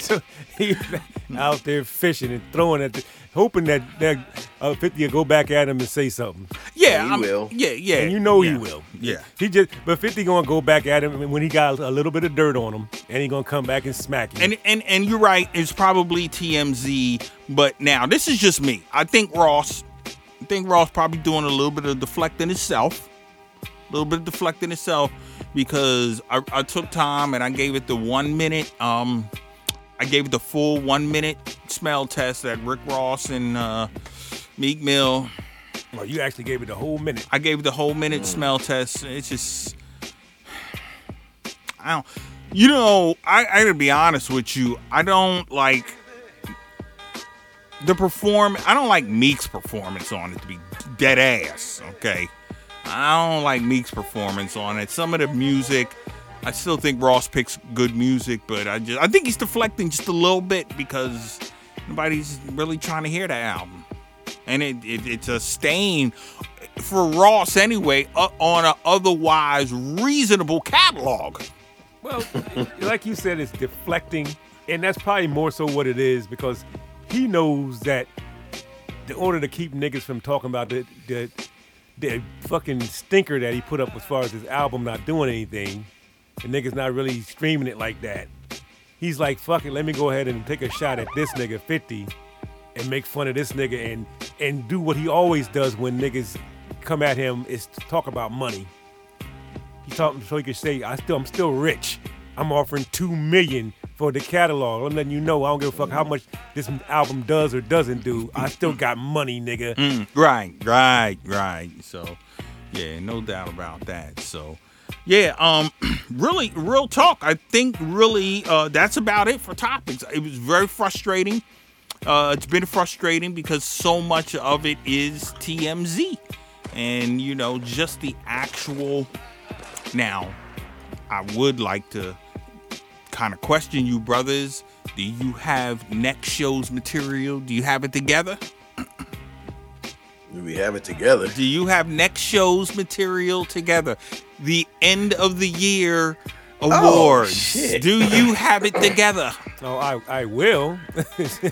So he [laughs] out there fishing and throwing at the, hoping that that uh, 50 will go back at him and say something. yeah, He I'm- will. Yeah, yeah, And you know yeah, he will. Yeah. He just but 50 gonna go back at him when he got a little bit of dirt on him and he gonna come back and smack him. And and and you're right. It's probably TMZ. But now this is just me. I think Ross. I think Ross probably doing a little bit of deflecting himself. A little bit of deflecting itself because I, I took time and I gave it the one minute. Um, I gave it the full one minute smell test at Rick Ross and uh, Meek Mill. well, you actually gave it the whole minute. I gave it the whole minute smell test. It's just, I don't. You know, I, I gotta be honest with you. I don't like the perform. I don't like Meek's performance on it to be dead ass. Okay, I don't like Meek's performance on it. Some of the music, I still think Ross picks good music, but I just I think he's deflecting just a little bit because nobody's really trying to hear that album. and it, it it's a stain for Ross anyway uh, on an otherwise reasonable catalog. Well, [laughs] like you said, it's deflecting, and that's probably more so what it is because he knows that in order to keep niggas from talking about the the, the fucking stinker that he put up as far as his album not doing anything, the niggas not really streaming it like that. He's like, fuck it, let me go ahead and take a shot at this nigga 50 and make fun of this nigga and and do what he always does when niggas come at him is to talk about money. He talking so he could say, I still I'm still rich. I'm offering two million for the catalog. I'm letting you know I don't give a fuck how much this album does or doesn't do. I still got money, nigga. Mm, right, right, right. So, yeah, no doubt about that. So, yeah, um, [clears throat] really, real talk. I think really uh, that's about it for topics. It was very frustrating. Uh, it's been frustrating because so much of it is TMZ, and you know, just the actual. Now, I would like to kind of question you, brothers. Do you have next show's material? Do you have it together? Do we have it together? Do you have next show's material together? The end of the year awards. shit. Do you have it together? Oh, I, I will.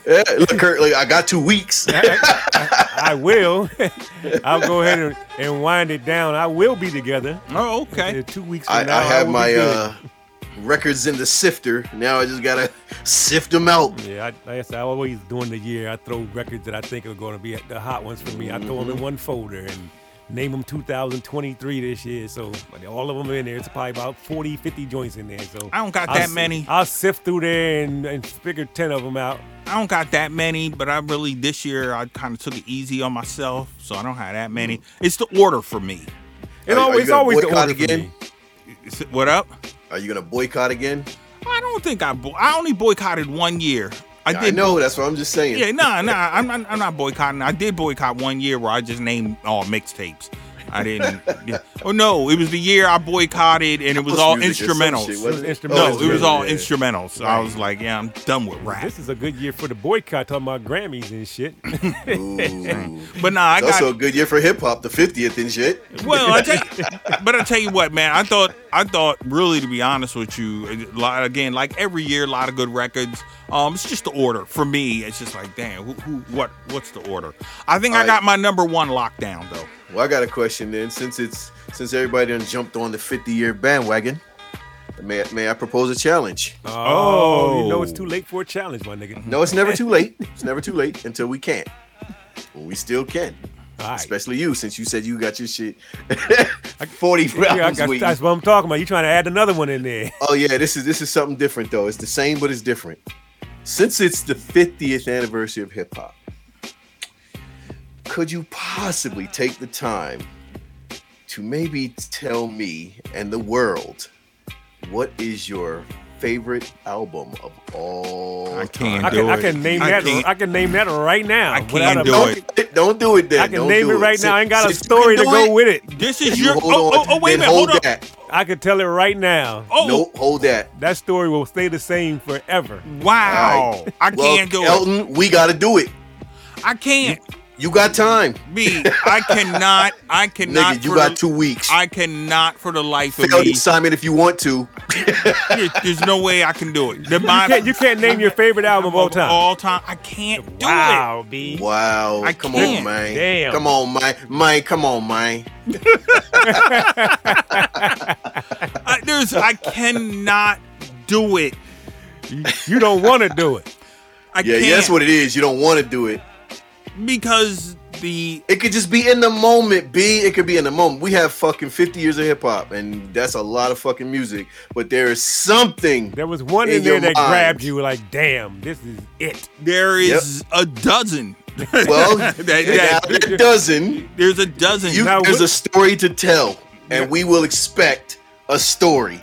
Yeah, look, Kurt, like, I got two weeks. I will. [laughs] I'll go ahead and, and wind it down. I will be together. Oh, okay. Two weeks from I, now, I have will my be good. uh, records in the sifter. Now I just gotta sift them out. Yeah, I, like I said, I always during the year I throw records that I think are going to be the hot ones for me. I throw them in mm-hmm. one folder and name them 2023 this year. So all of them are in there. It's probably about 40, 50 joints in there. So I don't got I'll that many. I'll sift through there and, and figure 10 of them out. I don't got that many, but I really this year I kind of took it easy on myself, so I don't have that mm-hmm. many. It's the order for me. It Are- are always, it's always the boycott order for me. What up? Are you gonna boycott again? I don't think I. Bo- I only boycotted one year. I I, did. know. That's what I'm just saying. Yeah, nah, nah. I'm not, I'm not boycotting. I did boycott one year where I just named all mixtapes. I didn't. Yeah. Oh no, it was the year I boycotted, and it was all music instrumentals. shit, wasn't It was it? no, it was all yeah. instrumentals. So I was like, yeah, I'm done with rap. This is a good year for the boycott, talking about Grammys and shit. But nah, I It's got. also a good year for hip hop, the 50th and shit. Well, I tell you, [laughs] but I tell you what, man. I thought, I thought, really, to be honest with you, a lot, again, like every year, a lot of good records. Um, it's just the order for me. It's just like, damn, who, who what, what's the order? I think I All right. got my number one lockdown though. Well, I got a question then. Since it's since everybody done jumped on the 50 year bandwagon, may may I propose a challenge? Oh, you know Oh. it's too late for a challenge, my nigga. No, it's never too late. It's never too late until we can't. Well, we still can. All right. Especially you, since you said you got your shit [laughs] 40 Yeah, I rounds got, waiting. that's what I'm talking about. You trying to add another one in there? Oh yeah, this is this is something different though. It's the same, but it's different. Since it's the 50th anniversary of hip hop, could you possibly take the time to maybe tell me and the world what is your favorite album of all I can't I do can, it. I can name I that. can't- I can name that right now. I can't without a- do it. don't do it then. I can Don't name it right now. I ain't got a Since you story to do go with it. This is You your. hold Oh, on. oh, oh, wait a minute. Hold up. that. I can tell it right now. Oh, Nope, hold that. That story will stay the same forever. wow. All I Well, can't do it. Elton, we got to do it. I can't. You got time. B. I cannot. I [laughs] cannot. Nigga, you for got the- two weeks. I cannot for the life of me. Fail the me. assignment if you want to. There- There's no way I can do it. The, You can't, you can't name your favorite album of all time. All time. I can't do it. wow, B. Wow. I come can't. on, man. Damn. Come on, man. Man, come on, man. [laughs] I, there's. I cannot do it. You, you don't want to do it. I Yeah, can't yeah, that's what it is. You don't want to do it. Because the It could just be in the moment, B. It could be in the moment. We have fucking 50 years of hip hop, and that's a lot of fucking music. But there is something. There was one In in, there that mind. grabbed you like, damn, this is it. there is a dozen. [laughs] Well, [laughs] That- now that- there doesn't. there's a dozen. You, Now, there's what- a story to tell, and we will expect a story.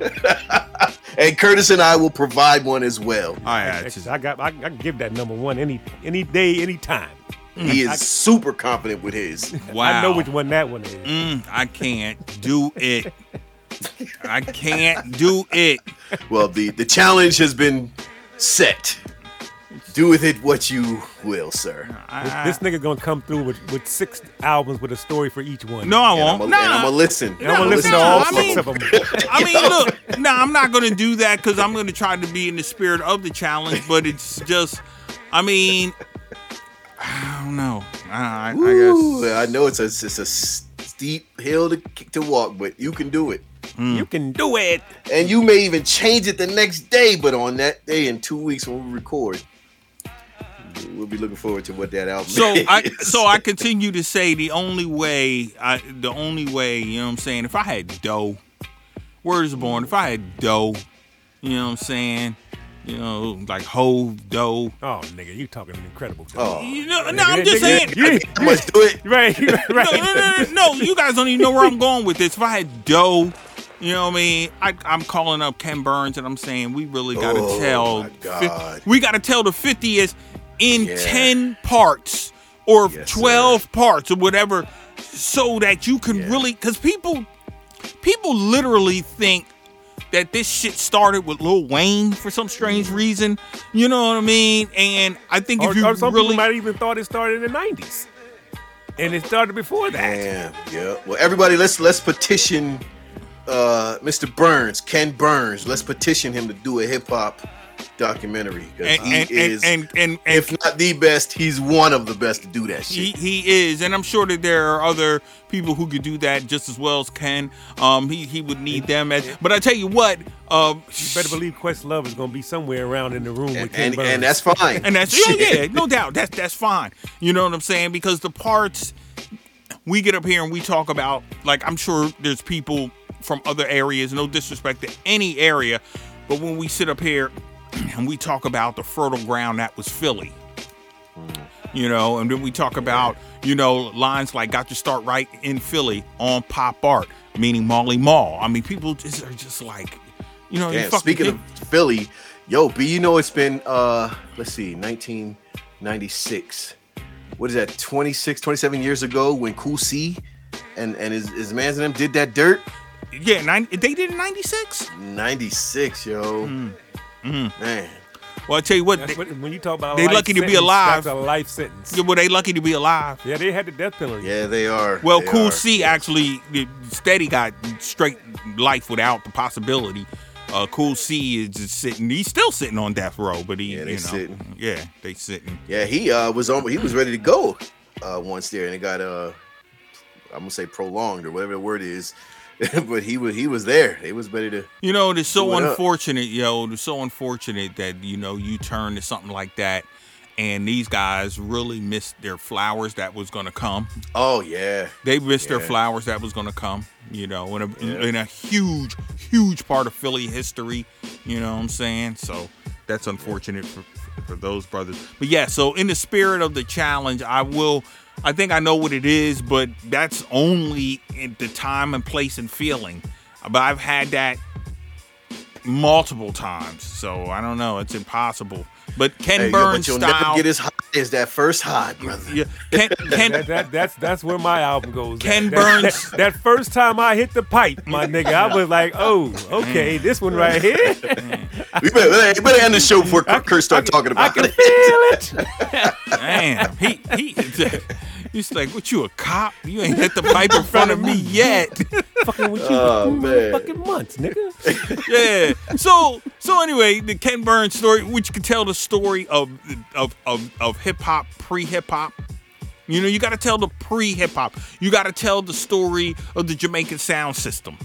[laughs] and Curtis and I will provide one as well. All right, it's just- I got. I, I can give that number one any any day, any time. He is I- super confident with his. wow. [laughs] I know which one that one is. Mm, I can't do it. I can't do it. Well, the the challenge has been set. Do with it what you will, sir. I- This nigga gonna come through with, with six albums with a story for each one. no, I won't. And I'm won't. gonna Nah. listen. And I'm gonna listen no, to all I six mean- of them. I mean, [laughs] look, no, I'm not going to do that because I'm going to try to be in the spirit of the challenge. But it's just, I mean, I don't know. I, I, I Ooh, guess. I know it's a it's a steep hill to to walk, but you can do it. Hmm. You can do it. And you may even change it the next day, but on that day in two weeks when we record, we'll be looking forward to what that album So is. I so I continue to say the only way I the only way, you know what I'm saying, if I had dough, word is born, if I had dough, you know what I'm saying? You know, like Hove dough. Oh, nigga, you talking incredible. Oh. You know, no, Nigga, I'm just nigga, saying. you- I must do it. right, right, right. no, no, no, no, no, you guys don't even know where I'm going with this. If I had dough, you know what I mean? I, I'm calling up Ken Burns and I'm saying we really got to Oh, tell. my fif- God. we got to tell the 50th in Yeah. 10 parts or Yes, 12 parts or whatever, so that you can Yeah. really, because people, people literally think that this shit started with Lil Wayne for some strange reason. You know what I mean? And I think Or, if you or some really people might even thought it started in the '90s, and it started before that. Damn. Yeah. Well, everybody, let's let's petition uh, Mr. Burns, Ken Burns. Let's petition him to do a hip hop documentary because and he and, is, and and and, and if not the best, he's one of the best to do that He, shit. he is, and I'm sure that there are other people who could do that just as well as Ken. Um, he he would need them as, but I tell you what, um, You better believe Questlove is gonna be somewhere around in the room and, with Ken and, Burns. and that's fine. and that's oh yeah, [laughs] no doubt, that's that's fine. You know what I'm saying? Because the parts we get up here and we talk about, like I'm sure there's people from other areas, no disrespect to any area, but when we sit up here [clears throat] and we talk about the fertile ground that was Philly. You know, and then we talk about, you know, lines like got to start right in Philly on pop art, meaning Molly Mall. I mean, people just are just like, you know, fucking speaking of Philly, yo, B, you know it's been uh let's see, 1996. What is that? 26, 27 years ago when Cool C and and his, his mans and them did that dirt. yeah, 90, they did in 96? 96, yo. Mm. Man. Well, I tell you what, they, what, when you talk about they life lucky to be sentence, alive. That's a life sentence. yeah, well, they lucky to be alive. Yeah, they had the death penalty. Yeah, they are. Well, They Cool are. C actually, Steady got straight life without the possibility. Uh, cool C is just sitting. He's still sitting on death row, but he, Yeah, they you know, sitting. yeah, they sitting. Yeah, he uh was on he was ready to go uh once there and it got uh I'm gonna say prolonged or whatever the word is. [laughs] but he was he was there. He was ready to You know, it's so it up. unfortunate, yo. It's so unfortunate that you know you turn to something like that, and these guys really missed their flowers that was gonna come. Oh yeah. They missed their flowers that was gonna come. You know, in a Yeah. in a huge, huge part of Philly history. You know what I'm saying? So that's unfortunate for for those brothers. But yeah, so in the spirit of the challenge, I will. I think I know what it is, but that's only the time and place and feeling. But I've had that multiple times, so I don't know. It's impossible. But Ken Hey, yo, Burns but you'll style, never get as high as that first high, brother. yeah, Ken, [laughs] Ken, That, that, that's that's where my album goes. Ken at. That- Burns- That, that first time I hit the pipe, my nigga, I was like, oh, okay, mm. this one right here. Mm. We better, we better end the show before Kurt start talking about I about can it. feel it. Damn, he he. He's like, what you a cop? You ain't hit the pipe in front of me yet. [laughs] fucking with you Oh, man. fucking months, nigga. [laughs] yeah. So so anyway, the Ken Burns story, which can tell the story of of of, of hip hop, pre hip hop. You know, you got to tell the pre hip hop. You got to tell the story of the Jamaican sound system.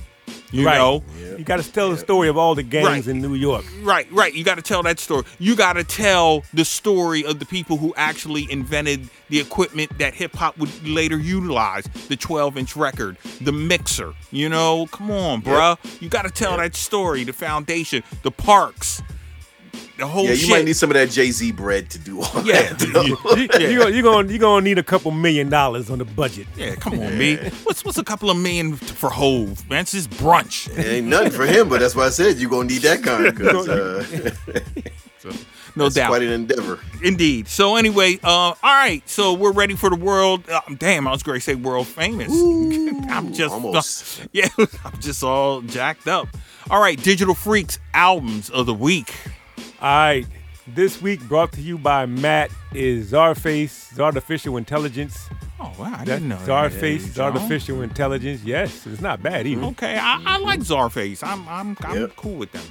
You right. know, You got to tell the story of all the gangs Right. in New York. Right, right. You got to tell that story. You got to tell the story of the people who actually invented the equipment that hip hop would later utilize the 12 inch record, the mixer. You know, come on, bruh. You got to tell that story, the foundation, the parks, the whole Yeah, you shit. might need some of that Jay Z bread to do all yeah. that. [laughs] though. You, you, gonna- you gonna you gonna need a couple million dollars on the budget. yeah, come on, me. What's what's a couple of million for Hove, man? It's just brunch. Ain't nothing for him, but that's why I said you're gonna need that kind because [laughs] uh, [laughs] No it's doubt. quite an endeavor. Indeed. So anyway, uh, all right. So we're ready for the world. Uh, damn, I was going to say world famous. I'm just almost. yeah, I'm just all jacked up. All right, digital freaks albums of the week. All right, This week brought to you by Matt is Czarface, Artificial Intelligence. Oh wow, I That's didn't know. that. Czarface, John. Artificial Intelligence. Yes, it's not bad either. Okay, I, I like Czarface. I'm I'm I'm Yep. cool with them.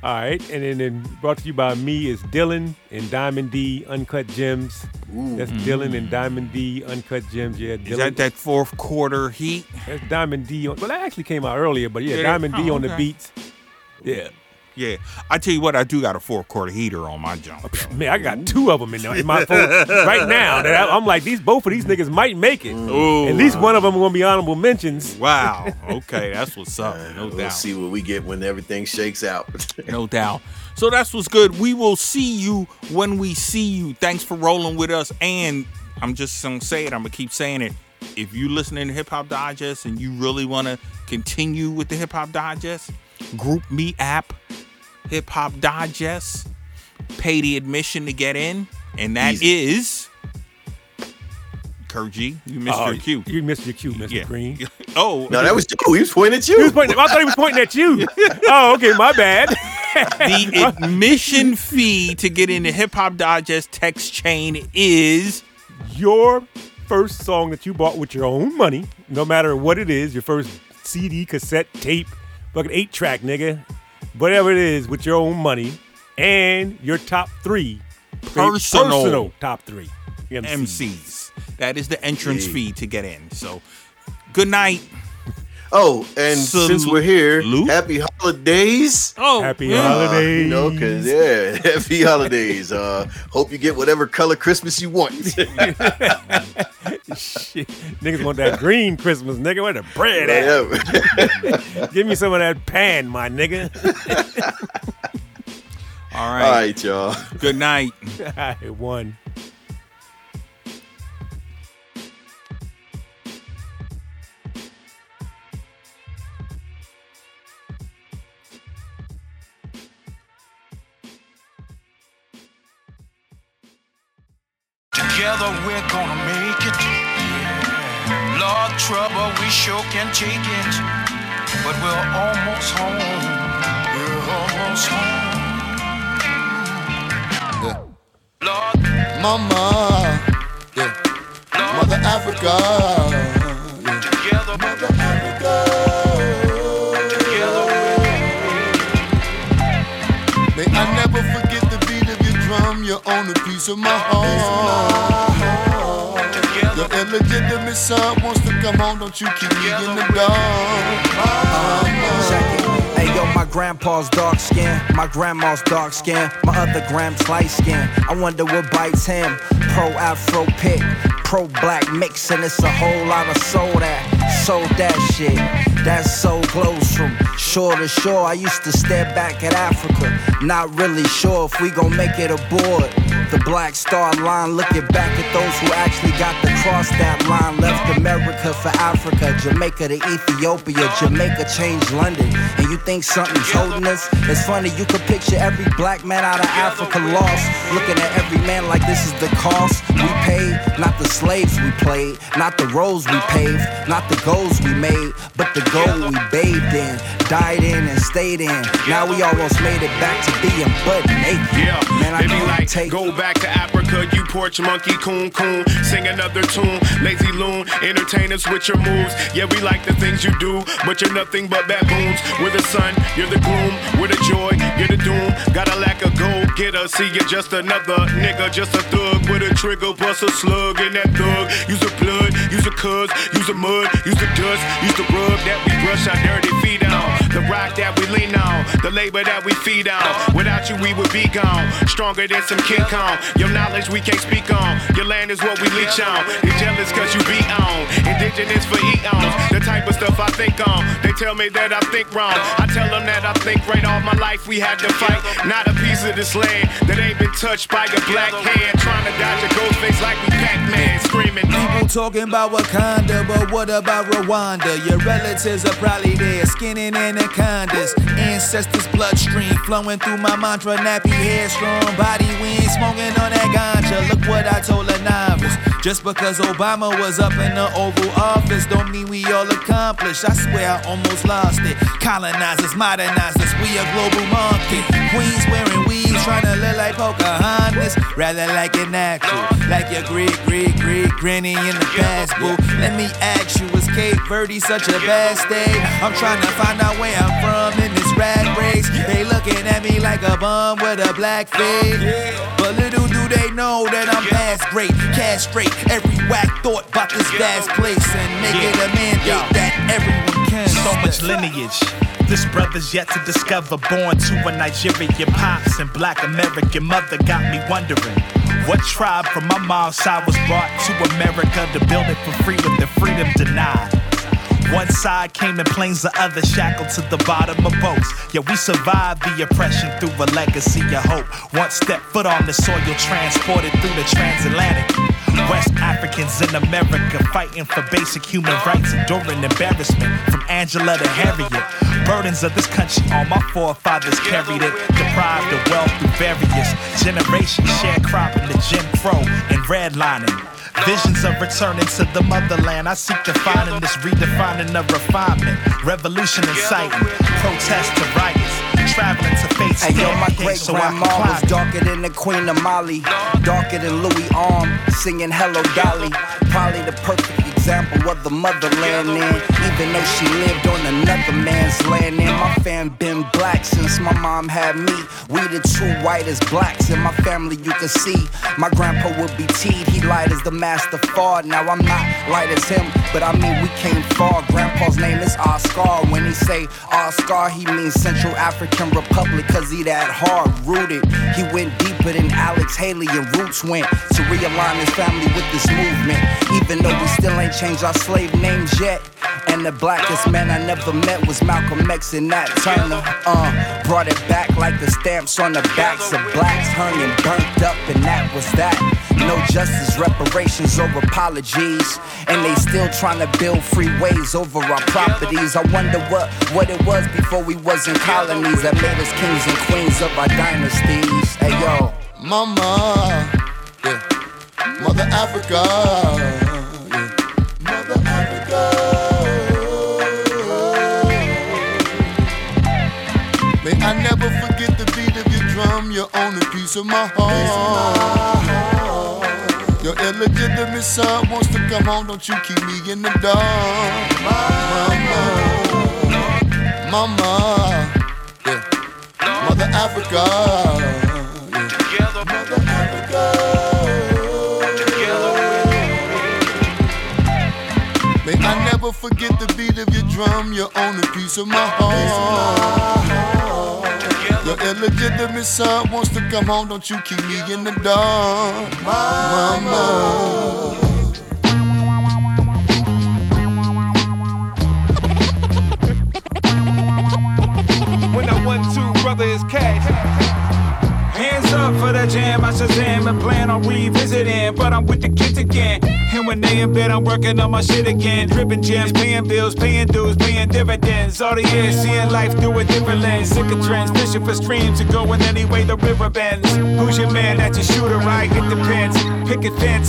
All right, and then, then brought to you by me is Dillon and Diamond D Uncut Gems. That's Dillon and Diamond D Uncut Gems. Yeah, Dillon. Is that that fourth quarter heat? That's Diamond D. On, well, that actually came out earlier, but yeah, Yeah, Diamond D oh, on the beats. Yeah. Yeah, I tell you what, I do got a four quarter heater on my jump. though. [laughs] Man, I got two of them in, in my phone [laughs] right now. That I, am like, these both of these niggas might make it. Ooh. At least one of them gonna be honorable mentions. Wow. [laughs] Okay, that's what's up. No we'll doubt. see what we get when everything shakes out. No doubt. So that's what's good. We will see you when we see you. Thanks for rolling with us. And I'm just gonna say it. I'm gonna keep saying it. If you listening to Hip Hop Digest and you really want to continue with the Hip Hop Digest, GroupMe app, Hip Hop Digest, pay the admission to get in, and that is Kurji. You missed Oh, your cue. You missed your cue, Mr. Yeah. Green. [laughs] Oh, no, that was you. He was pointing at you. He you. was pointing, I thought he was pointing at you. [laughs] Oh, okay, my bad. [laughs] the admission fee to get in the Hip Hop Digest text chain is Your first song that you bought with your own money, no matter what it is, your first CD, cassette, tape, fucking eight track, nigga, whatever it is, with your own money, and your top three Personal. personal top three MCs. MCs. That is the entrance fee to get in. So, good night. Oh, and since we're here, Salute. happy holidays. Oh, Happy yeah. holidays. You know, cause yeah, [laughs] happy holidays. Uh, hope you get whatever color Christmas you want. [laughs] Shit. Niggas want that green Christmas, nigga. Where the bread at? Whatever. [laughs] Give me some of that pan, my nigga. All All right. right, y'all. Good night. I won. Together we're gonna make it. Yeah. Lord, trouble, we sure can take it. But we're almost home. We're almost home. Yeah. Lord, Mama, yeah. Lord, Mother Africa, of your a piece of my heart. Your illegitimate son wants to come home. Don't you keep me in the dark. Hey yo, my grandpa's dark skin, my grandma's dark skin, my other grand's light skin. I wonder what bites him. Pro Afro pick, pro black mix, and it's a whole lot of soul that, soul that shit. That soul glows from shore to shore. I used to stare back at Africa, not really sure if we gon' make it aboard. The black star line, looking back at those who actually got to cross that line. Left America for Africa, Jamaica to Ethiopia, Jamaica changed London. And you think something's holding us? It's funny, you could picture every black man out of Africa lost. Looking at every man like this is the cost we paid, not the slaves we played, not the roads we paved, not the goals we made, but the goal we bathed in, died in, and stayed in. Now we almost made it back to being butt naked. Yeah, man, I be like, take go back to Africa, you porch monkey, coon coon. Sing another tune, lazy loon, entertain us with your moves. Yeah, we like the things you do, but you're nothing but baboons. We're the sun, you're the gloom, we're the joy, you're the doom. Got a lack of gold, get us, see you're just another nigga, just a thug with a trigger, bust a slug in that thug. Use the blood, use the cuz, use the mud, use the dust, use the rug that we brush our dirty feet rock that we lean on, the labor that we feed on. Without you, we would be gone. Stronger than some King Kong. Your knowledge we can't speak on. Your land is what we leech on. They jealous cause you be on. Indigenous for eons. The type of stuff I think on. They tell me that I think wrong. I tell them that I think right all my life we had to fight. Not a piece of this land that ain't been touched by a black hand. Trying to dodge a ghost face like we Pac-Man. Screaming. People talking about Wakanda, but what about Rwanda? Your relatives are probably there, skinning anacondas. Ancestors' bloodstream flowing through my mantra. Nappy hair, strong body, we ain't smoking on that ganja. Look what I told a novice. Just because Obama was up in the Oval Office, don't mean we all accomplished. I swear I almost lost it. Colonizers, modernizers, we a global market. Queens wearing weaves, trying to look like was rather like it natural. Like your great, great, great granny in the past, boo. Let me ask you, was Cape Verde such a bad state? I'm trying to find out where I'm from in this rat race. They looking at me like a bum with a black face. But little do they know that I'm past great. Castrate every whack thought about this vast place and make it a mandate that everyone can. So much lineage. This brother's yet to discover. Born to a Nigerian pops and black American mother got me wondering. What tribe from my mom's side was brought to America to build it for free with their freedom denied? One side came in planes, the other shackled to the bottom of boats. Yeah, we survived the oppression through a legacy of hope. One step foot on the soil, transported through the transatlantic. West Africans in America fighting for basic human rights, enduring embarrassment from Angela to Harriet. Burdens of this country, all my forefathers carried it. Deprived of wealth through various generations, sharecropping the Jim Crow and redlining. Visions of returning to the motherland. I seek defining this redefining of refinement. Revolution inciting, protest to riots, traveling to face Hey yo, my great so grandma was darker than the Queen of Mali, darker than Louis Arm, singing Hello Dolly. Probably the perfect example of the motherland. And even though she lived on another man's land, and my fam been black since my mom had me. We the true whitest blacks in my family. You can see my grandpa would be teed. He light as the master far. Now I'm not light as him, but I mean we came far. Grandpa's name is Oscar. When he say Oscar, he means Central African Republic, cause he that hard rooted. He went deeper than Alex Haley and Roots went to realign his family with this movement. Even though we still ain't changed our slave names yet. And the blackest man I never met was Malcolm X and Nat Turner. Uh, brought it back like the stamps on the backs of blacks hung and burnt up, and that was that. No justice, reparations, or apologies. And they still trying to build freeways over our properties. I wonder what, what it was before we was in colonies that made us kings and queens of our dynasties. Hey yo. Mama, yeah. Mother Africa, own a piece of my heart. Your illegitimate son wants to come home. Don't you keep me in the dark, mama, mama, yeah. Mother Africa. Together, Mother Africa. May I never forget the beat of your drum. You own a piece of my heart. Your illegitimate son wants to come home. Don't you keep me in the dark, mama. When I one two brother is cash. Hands up for the jam, I Shazam and plan on revisiting. But I'm with the kids again. And when they in bed, I'm working on my shit again. Dripping gems, paying bills, paying dues, paying dividends. All the years seeing life through a different lens. Sick of trends, fishing for streams and going any way the river bends. Who's your man? That's your shooter, right? It depends.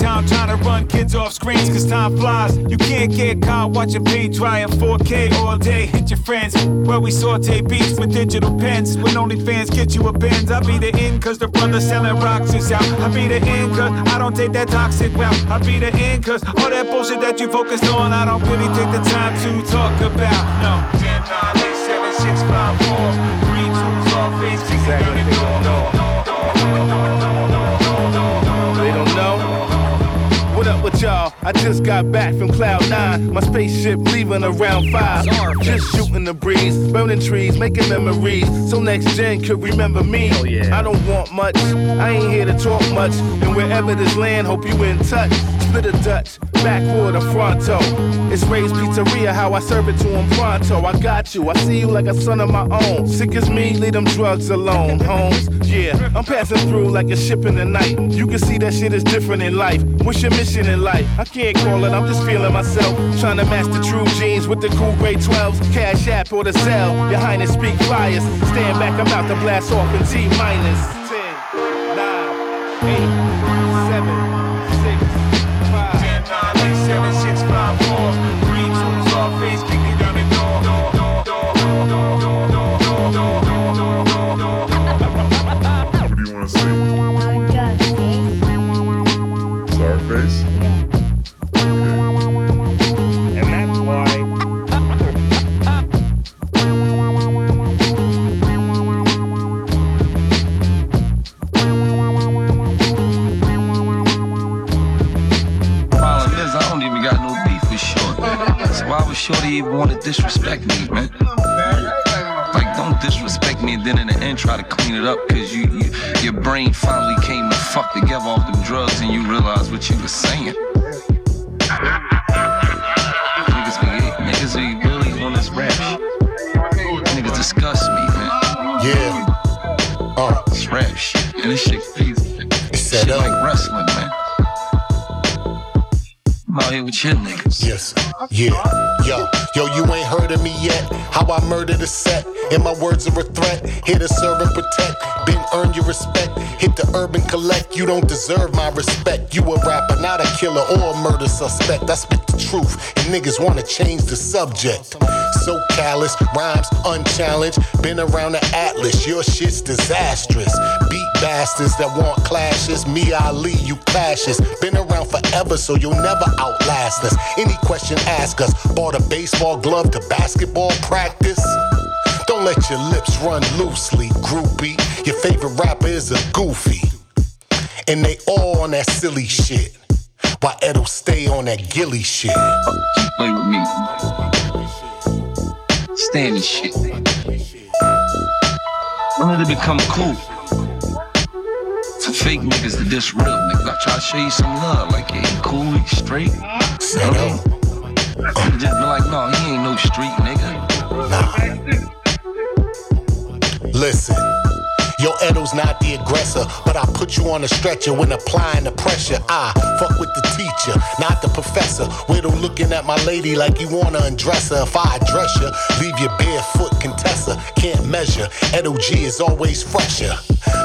How I'm trying to run kids off screens, cause time flies. You can't get caught watching paint dry in 4K all day. Hit your friends, where we saute beats with digital pens. When only fans get you a Benz, I'll be the end, Cause the brother selling rocks is out. I be the end cause I don't take that toxic route. I be the end cause all that bullshit that you focused on, I don't really take the time to talk about. No. 10, 9, 8, 7, 6, 5, 4, with y'all? I just got back from Cloud Nine. My spaceship leaving around five. Just shooting the breeze, burning trees, making memories. So next gen could remember me. I don't want much. I ain't here to talk much. And wherever this land, hope you in touch. Split a Dutch, backwater fronto. It's Ray's Pizzeria, how I serve it to him pronto. I got you, I see you like a son of my own. Sick as me, leave them drugs alone, Holmes. Yeah, I'm passing through like a ship in the night. You can see that shit is different in life. What's your mission in life? I can't call it, I'm just feeling myself. Trying to match the true jeans with the cool grade 12s. Cash app or the cell. Your Highness speak flyers. Stand back, I'm about to blast off in T minus. 10, 9, 8, 7, 6, 5. 10, 9, 8, 7, 6, 5, 4, 3, 2, off, face, kick shorty even want to disrespect me, man. Like, don't disrespect me and then in the end try to clean it up because you, you, your brain finally came to fuck together off them drugs and you realize what you were saying. niggas be, niggas be really on this rap. Niggas disgust me, man. Yeah. Uh. It's rap shit, and this shit crazy. set shit up. like wrestling, man. I'm out here with your niggas. Yes. Yeah. Yo, yo, you ain't heard of me yet. How I murder the set. And my words are a threat. Here to serve and protect. Been earn your respect. Hit the urban collect. You don't deserve my respect. You a rapper, not a killer or a murder suspect. I spit the truth, and niggas wanna change the subject. So callous, rhymes unchallenged. Been around the atlas, your shit's disastrous. Beat bastards that want clashes. Me, Ali, you clashes. Been around forever, so you'll never outlast us. Any question, ask us. Bought a baseball glove to basketball practice. Don't let your lips run loosely, groupie. Your favorite rapper is a goofy. And they all on that silly shit. Why Edo stay on that gillie shit. Play with me. Stand this shit. When did it become cool? For fake niggas to diss real niggas. I try to show you some love. Like, yeah, you cool, you straight. Set up. You just be like, no, he ain't no street nigga. Nah. Listen. Yo, Edo's not the aggressor, but I put you on a stretcher when applying the pressure. I fuck with the teacher, not the professor. Widow looking at my lady like you wanna undress her. If I address you, leave you barefoot, Contessa. Can't measure. Edo G is always fresher.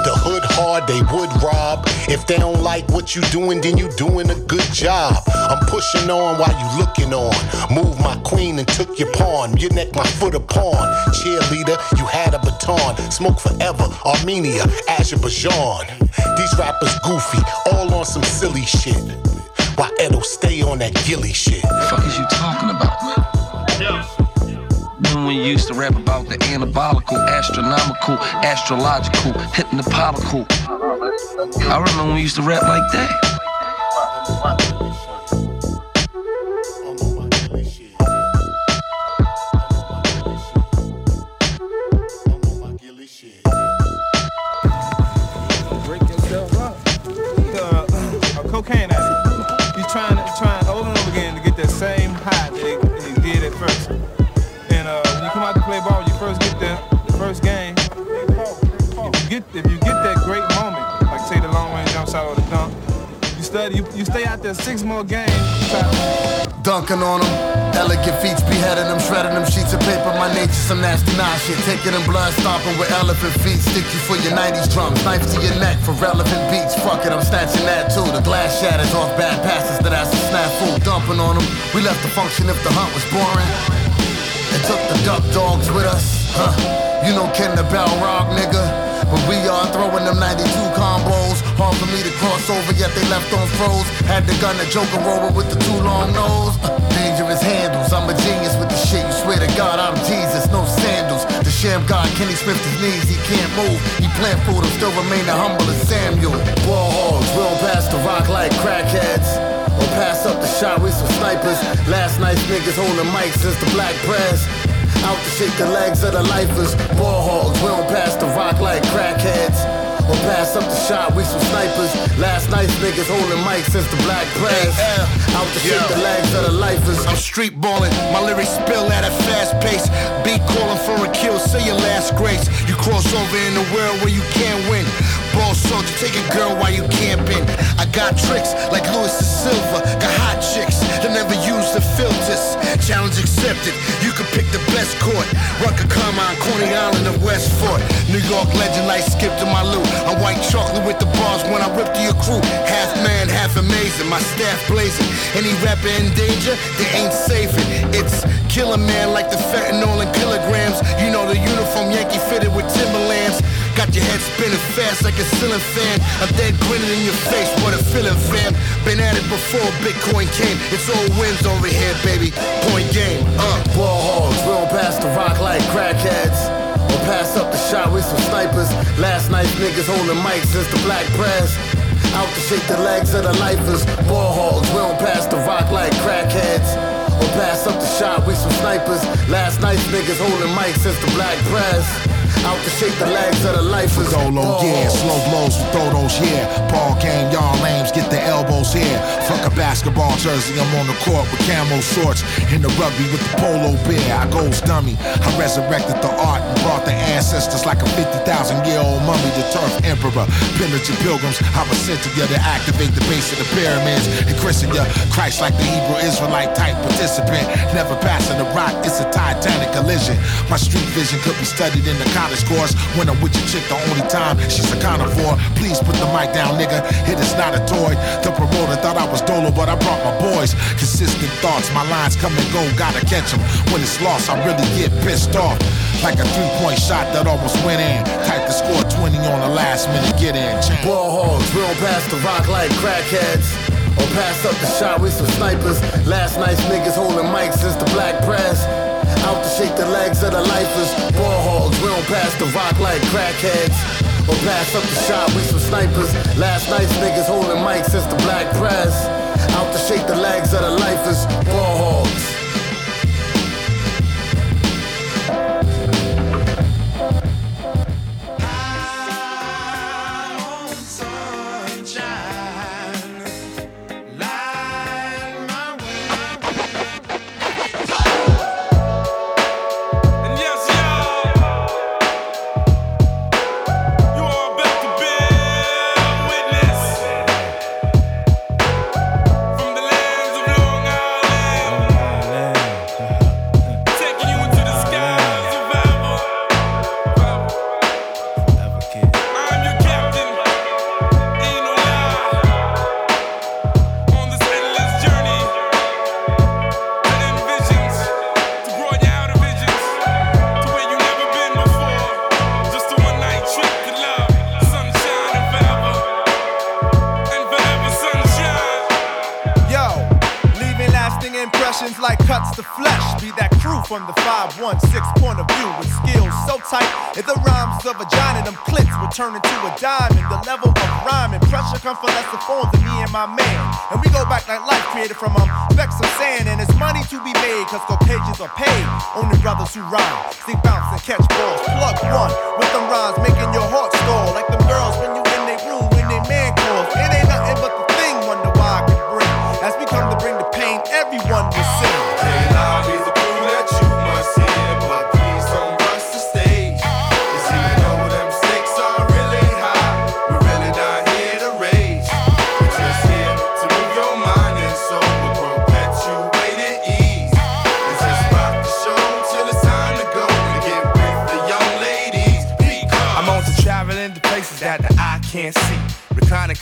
The hood hard, they would rob. If they don't like what you doing, then you doing a good job. I'm pushing on while you looking on. Move my queen and took your pawn. Your neck, my foot upon. Cheerleader, you had a baton. Smoke forever. Armenia, Azerbaijan. These rappers goofy, all on some silly shit. Why Edo stay on that gillie shit. The fuck is you talking about? Remember when you used to rap about the anabolical, astronomical, astrological, hypnopolical? I remember when we used to rap like that. You, you stay out there six more games. Dunking on them, elegant feats, beheading them, shredding them sheets of paper. My nature, some nasty nah shit. Taking them blood, stomping with elephant feet. Stick you for your 90s drums, knife to your neck for relevant beats. Fuck it, I'm snatching that too. The glass shatters off bad passes that ass a snafu. Dumping on them, we left the function if the hunt was boring. And took the duck dogs with us, huh? You know Ken the Bell Rock nigga. But we are throwing them 92 combos. Hard for me to cross over, yet they left on froze. Had the gun, the joker rover with the too long nose. Dangerous handles, I'm a genius with the shit. You swear to God, I'm Jesus, no sandals. The Shammgod, Kenny Smith, his knees, he can't move. He plant food, I'm still remaining humble as Samuel. Ball hogs, don't pass the rock like crackheads. Or pass up the shot with some snipers. Last night's niggas holding mics since the black press. Out to shake the legs of the lifers. Ball hogs, we pass the rock like crackheads. Or pass up the shot we some snipers. Last night's niggas holding mics since the black press. Out to shake the legs of the lifers. I'm street balling, my lyrics spill at a fast pace. Beat calling for a kill, say your last grace. You cross over in the world where you can't win. Soldier, take a girl while you camping. I got tricks like Louis da Silva. Got hot chicks that never use the filters. Challenge accepted, you can pick the best court. Rucker Carmine, Coney Island of West Fourth. New York legend like Skip to my Lou. I'm white chocolate with the bars when I rip to your crew. Half man, half amazing. My staff blazing. Any rapper in danger, they ain't saving. It's killer man like the fentanyl in kilograms. You know the uniform Yankee fitted with Timberlands. Got your head spinning fast like a ceiling fan. I'm dead grinning in your face, what a feeling, fam. Been at it before Bitcoin came. It's all wins over here, baby. Point game, uh. Ball hogs, we don't pass the rock like crackheads. Or pass up the shot with some snipers. Last night's niggas holding mics since the black press. Out to shake the legs of the lifers. Ball hogs, we don't pass the rock like crackheads. or pass up the shot. We some snipers. Last night's niggas holding mics since the black press. Out to shake the legs of the lifers. Dolo, yeah, slow blows with those, yeah. Ball game, y'all lames, get the elbows here. Fuck a basketball jersey, I'm on the court with camo shorts. In the rugby with the polo bear, I goes dummy. I resurrected the art and brought the ancestors like a 50,000 year old mummy, the turf emperor. Pillage of pilgrims, I was sent to you to activate the base of the pyramids and christen you Christ like the Hebrew Israelite type participant. Never passing the rock, it's a titanic collision. My street vision could be studied in the college course. When I'm with your chick, the only time she's a carnivore. Please put the mic down, nigga. It is not a toy. The promoter thought I was dolo, but I brought my boys. Consistent thoughts, my lines come and go, gotta catch them. When it's lost, I really get pissed off. Like a three point shot that almost went in. Type to score 20 on the last minute, get in. Ball hogs, don't pass the rock like crackheads. Or pass up the shot with some snipers. Last night's niggas holding mics since the black press. Out to shake the legs of the lifers. Ball hogs, we don't pass the rock like crackheads. Or pass up the shot with some snipers. Last night's niggas holding mics since the black press. Out to shake the legs of the lifers. Ball hogs. Turn into a diamond. The level of rhyme and pressure come from lesser forms than me and my man. And we go back like life created from um, specks of sand. And it's money to be made, cause Caucasians are paid. Only brothers who rhyme, sing,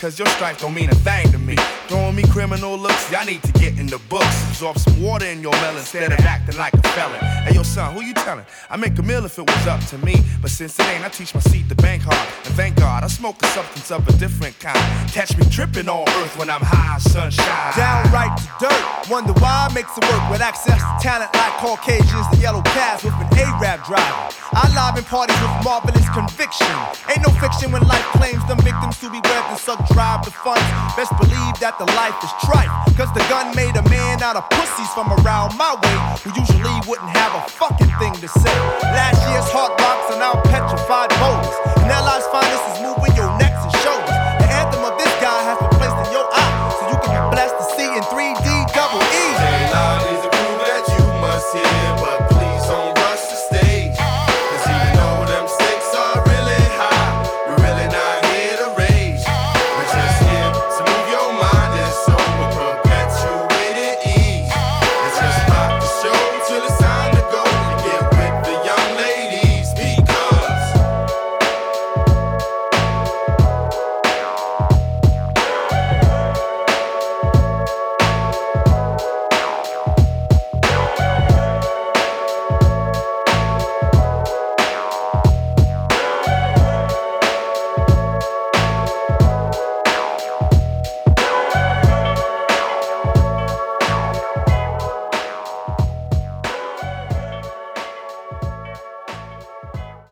cause your stripe don't mean a thing to me. Throwing me criminal looks, y'all need to get in the books. Absorb some water in your melon instead of acting like a felon. Hey yo son, who you telling? I make a meal if it was up to me. But since it ain't, I teach my seat to bank hard. And thank God, I smoke a substance of a different kind. Catch me tripping on earth when I'm high, sunshine. Downright to dirt. Wonder why I makes it work with access to talent like Caucasians, the yellow cats with an A-rap driver. I live in parties with marvelous conviction. Ain't no fiction when life claims them victims to be webbed and suck drive the funds. Best believe that the life is trife. Cause the gun made a man out of pussies from around my way who usually wouldn't have a fucking thing to say. Last year's hot rocks are now petrified motors. And that life's finest is moving your neck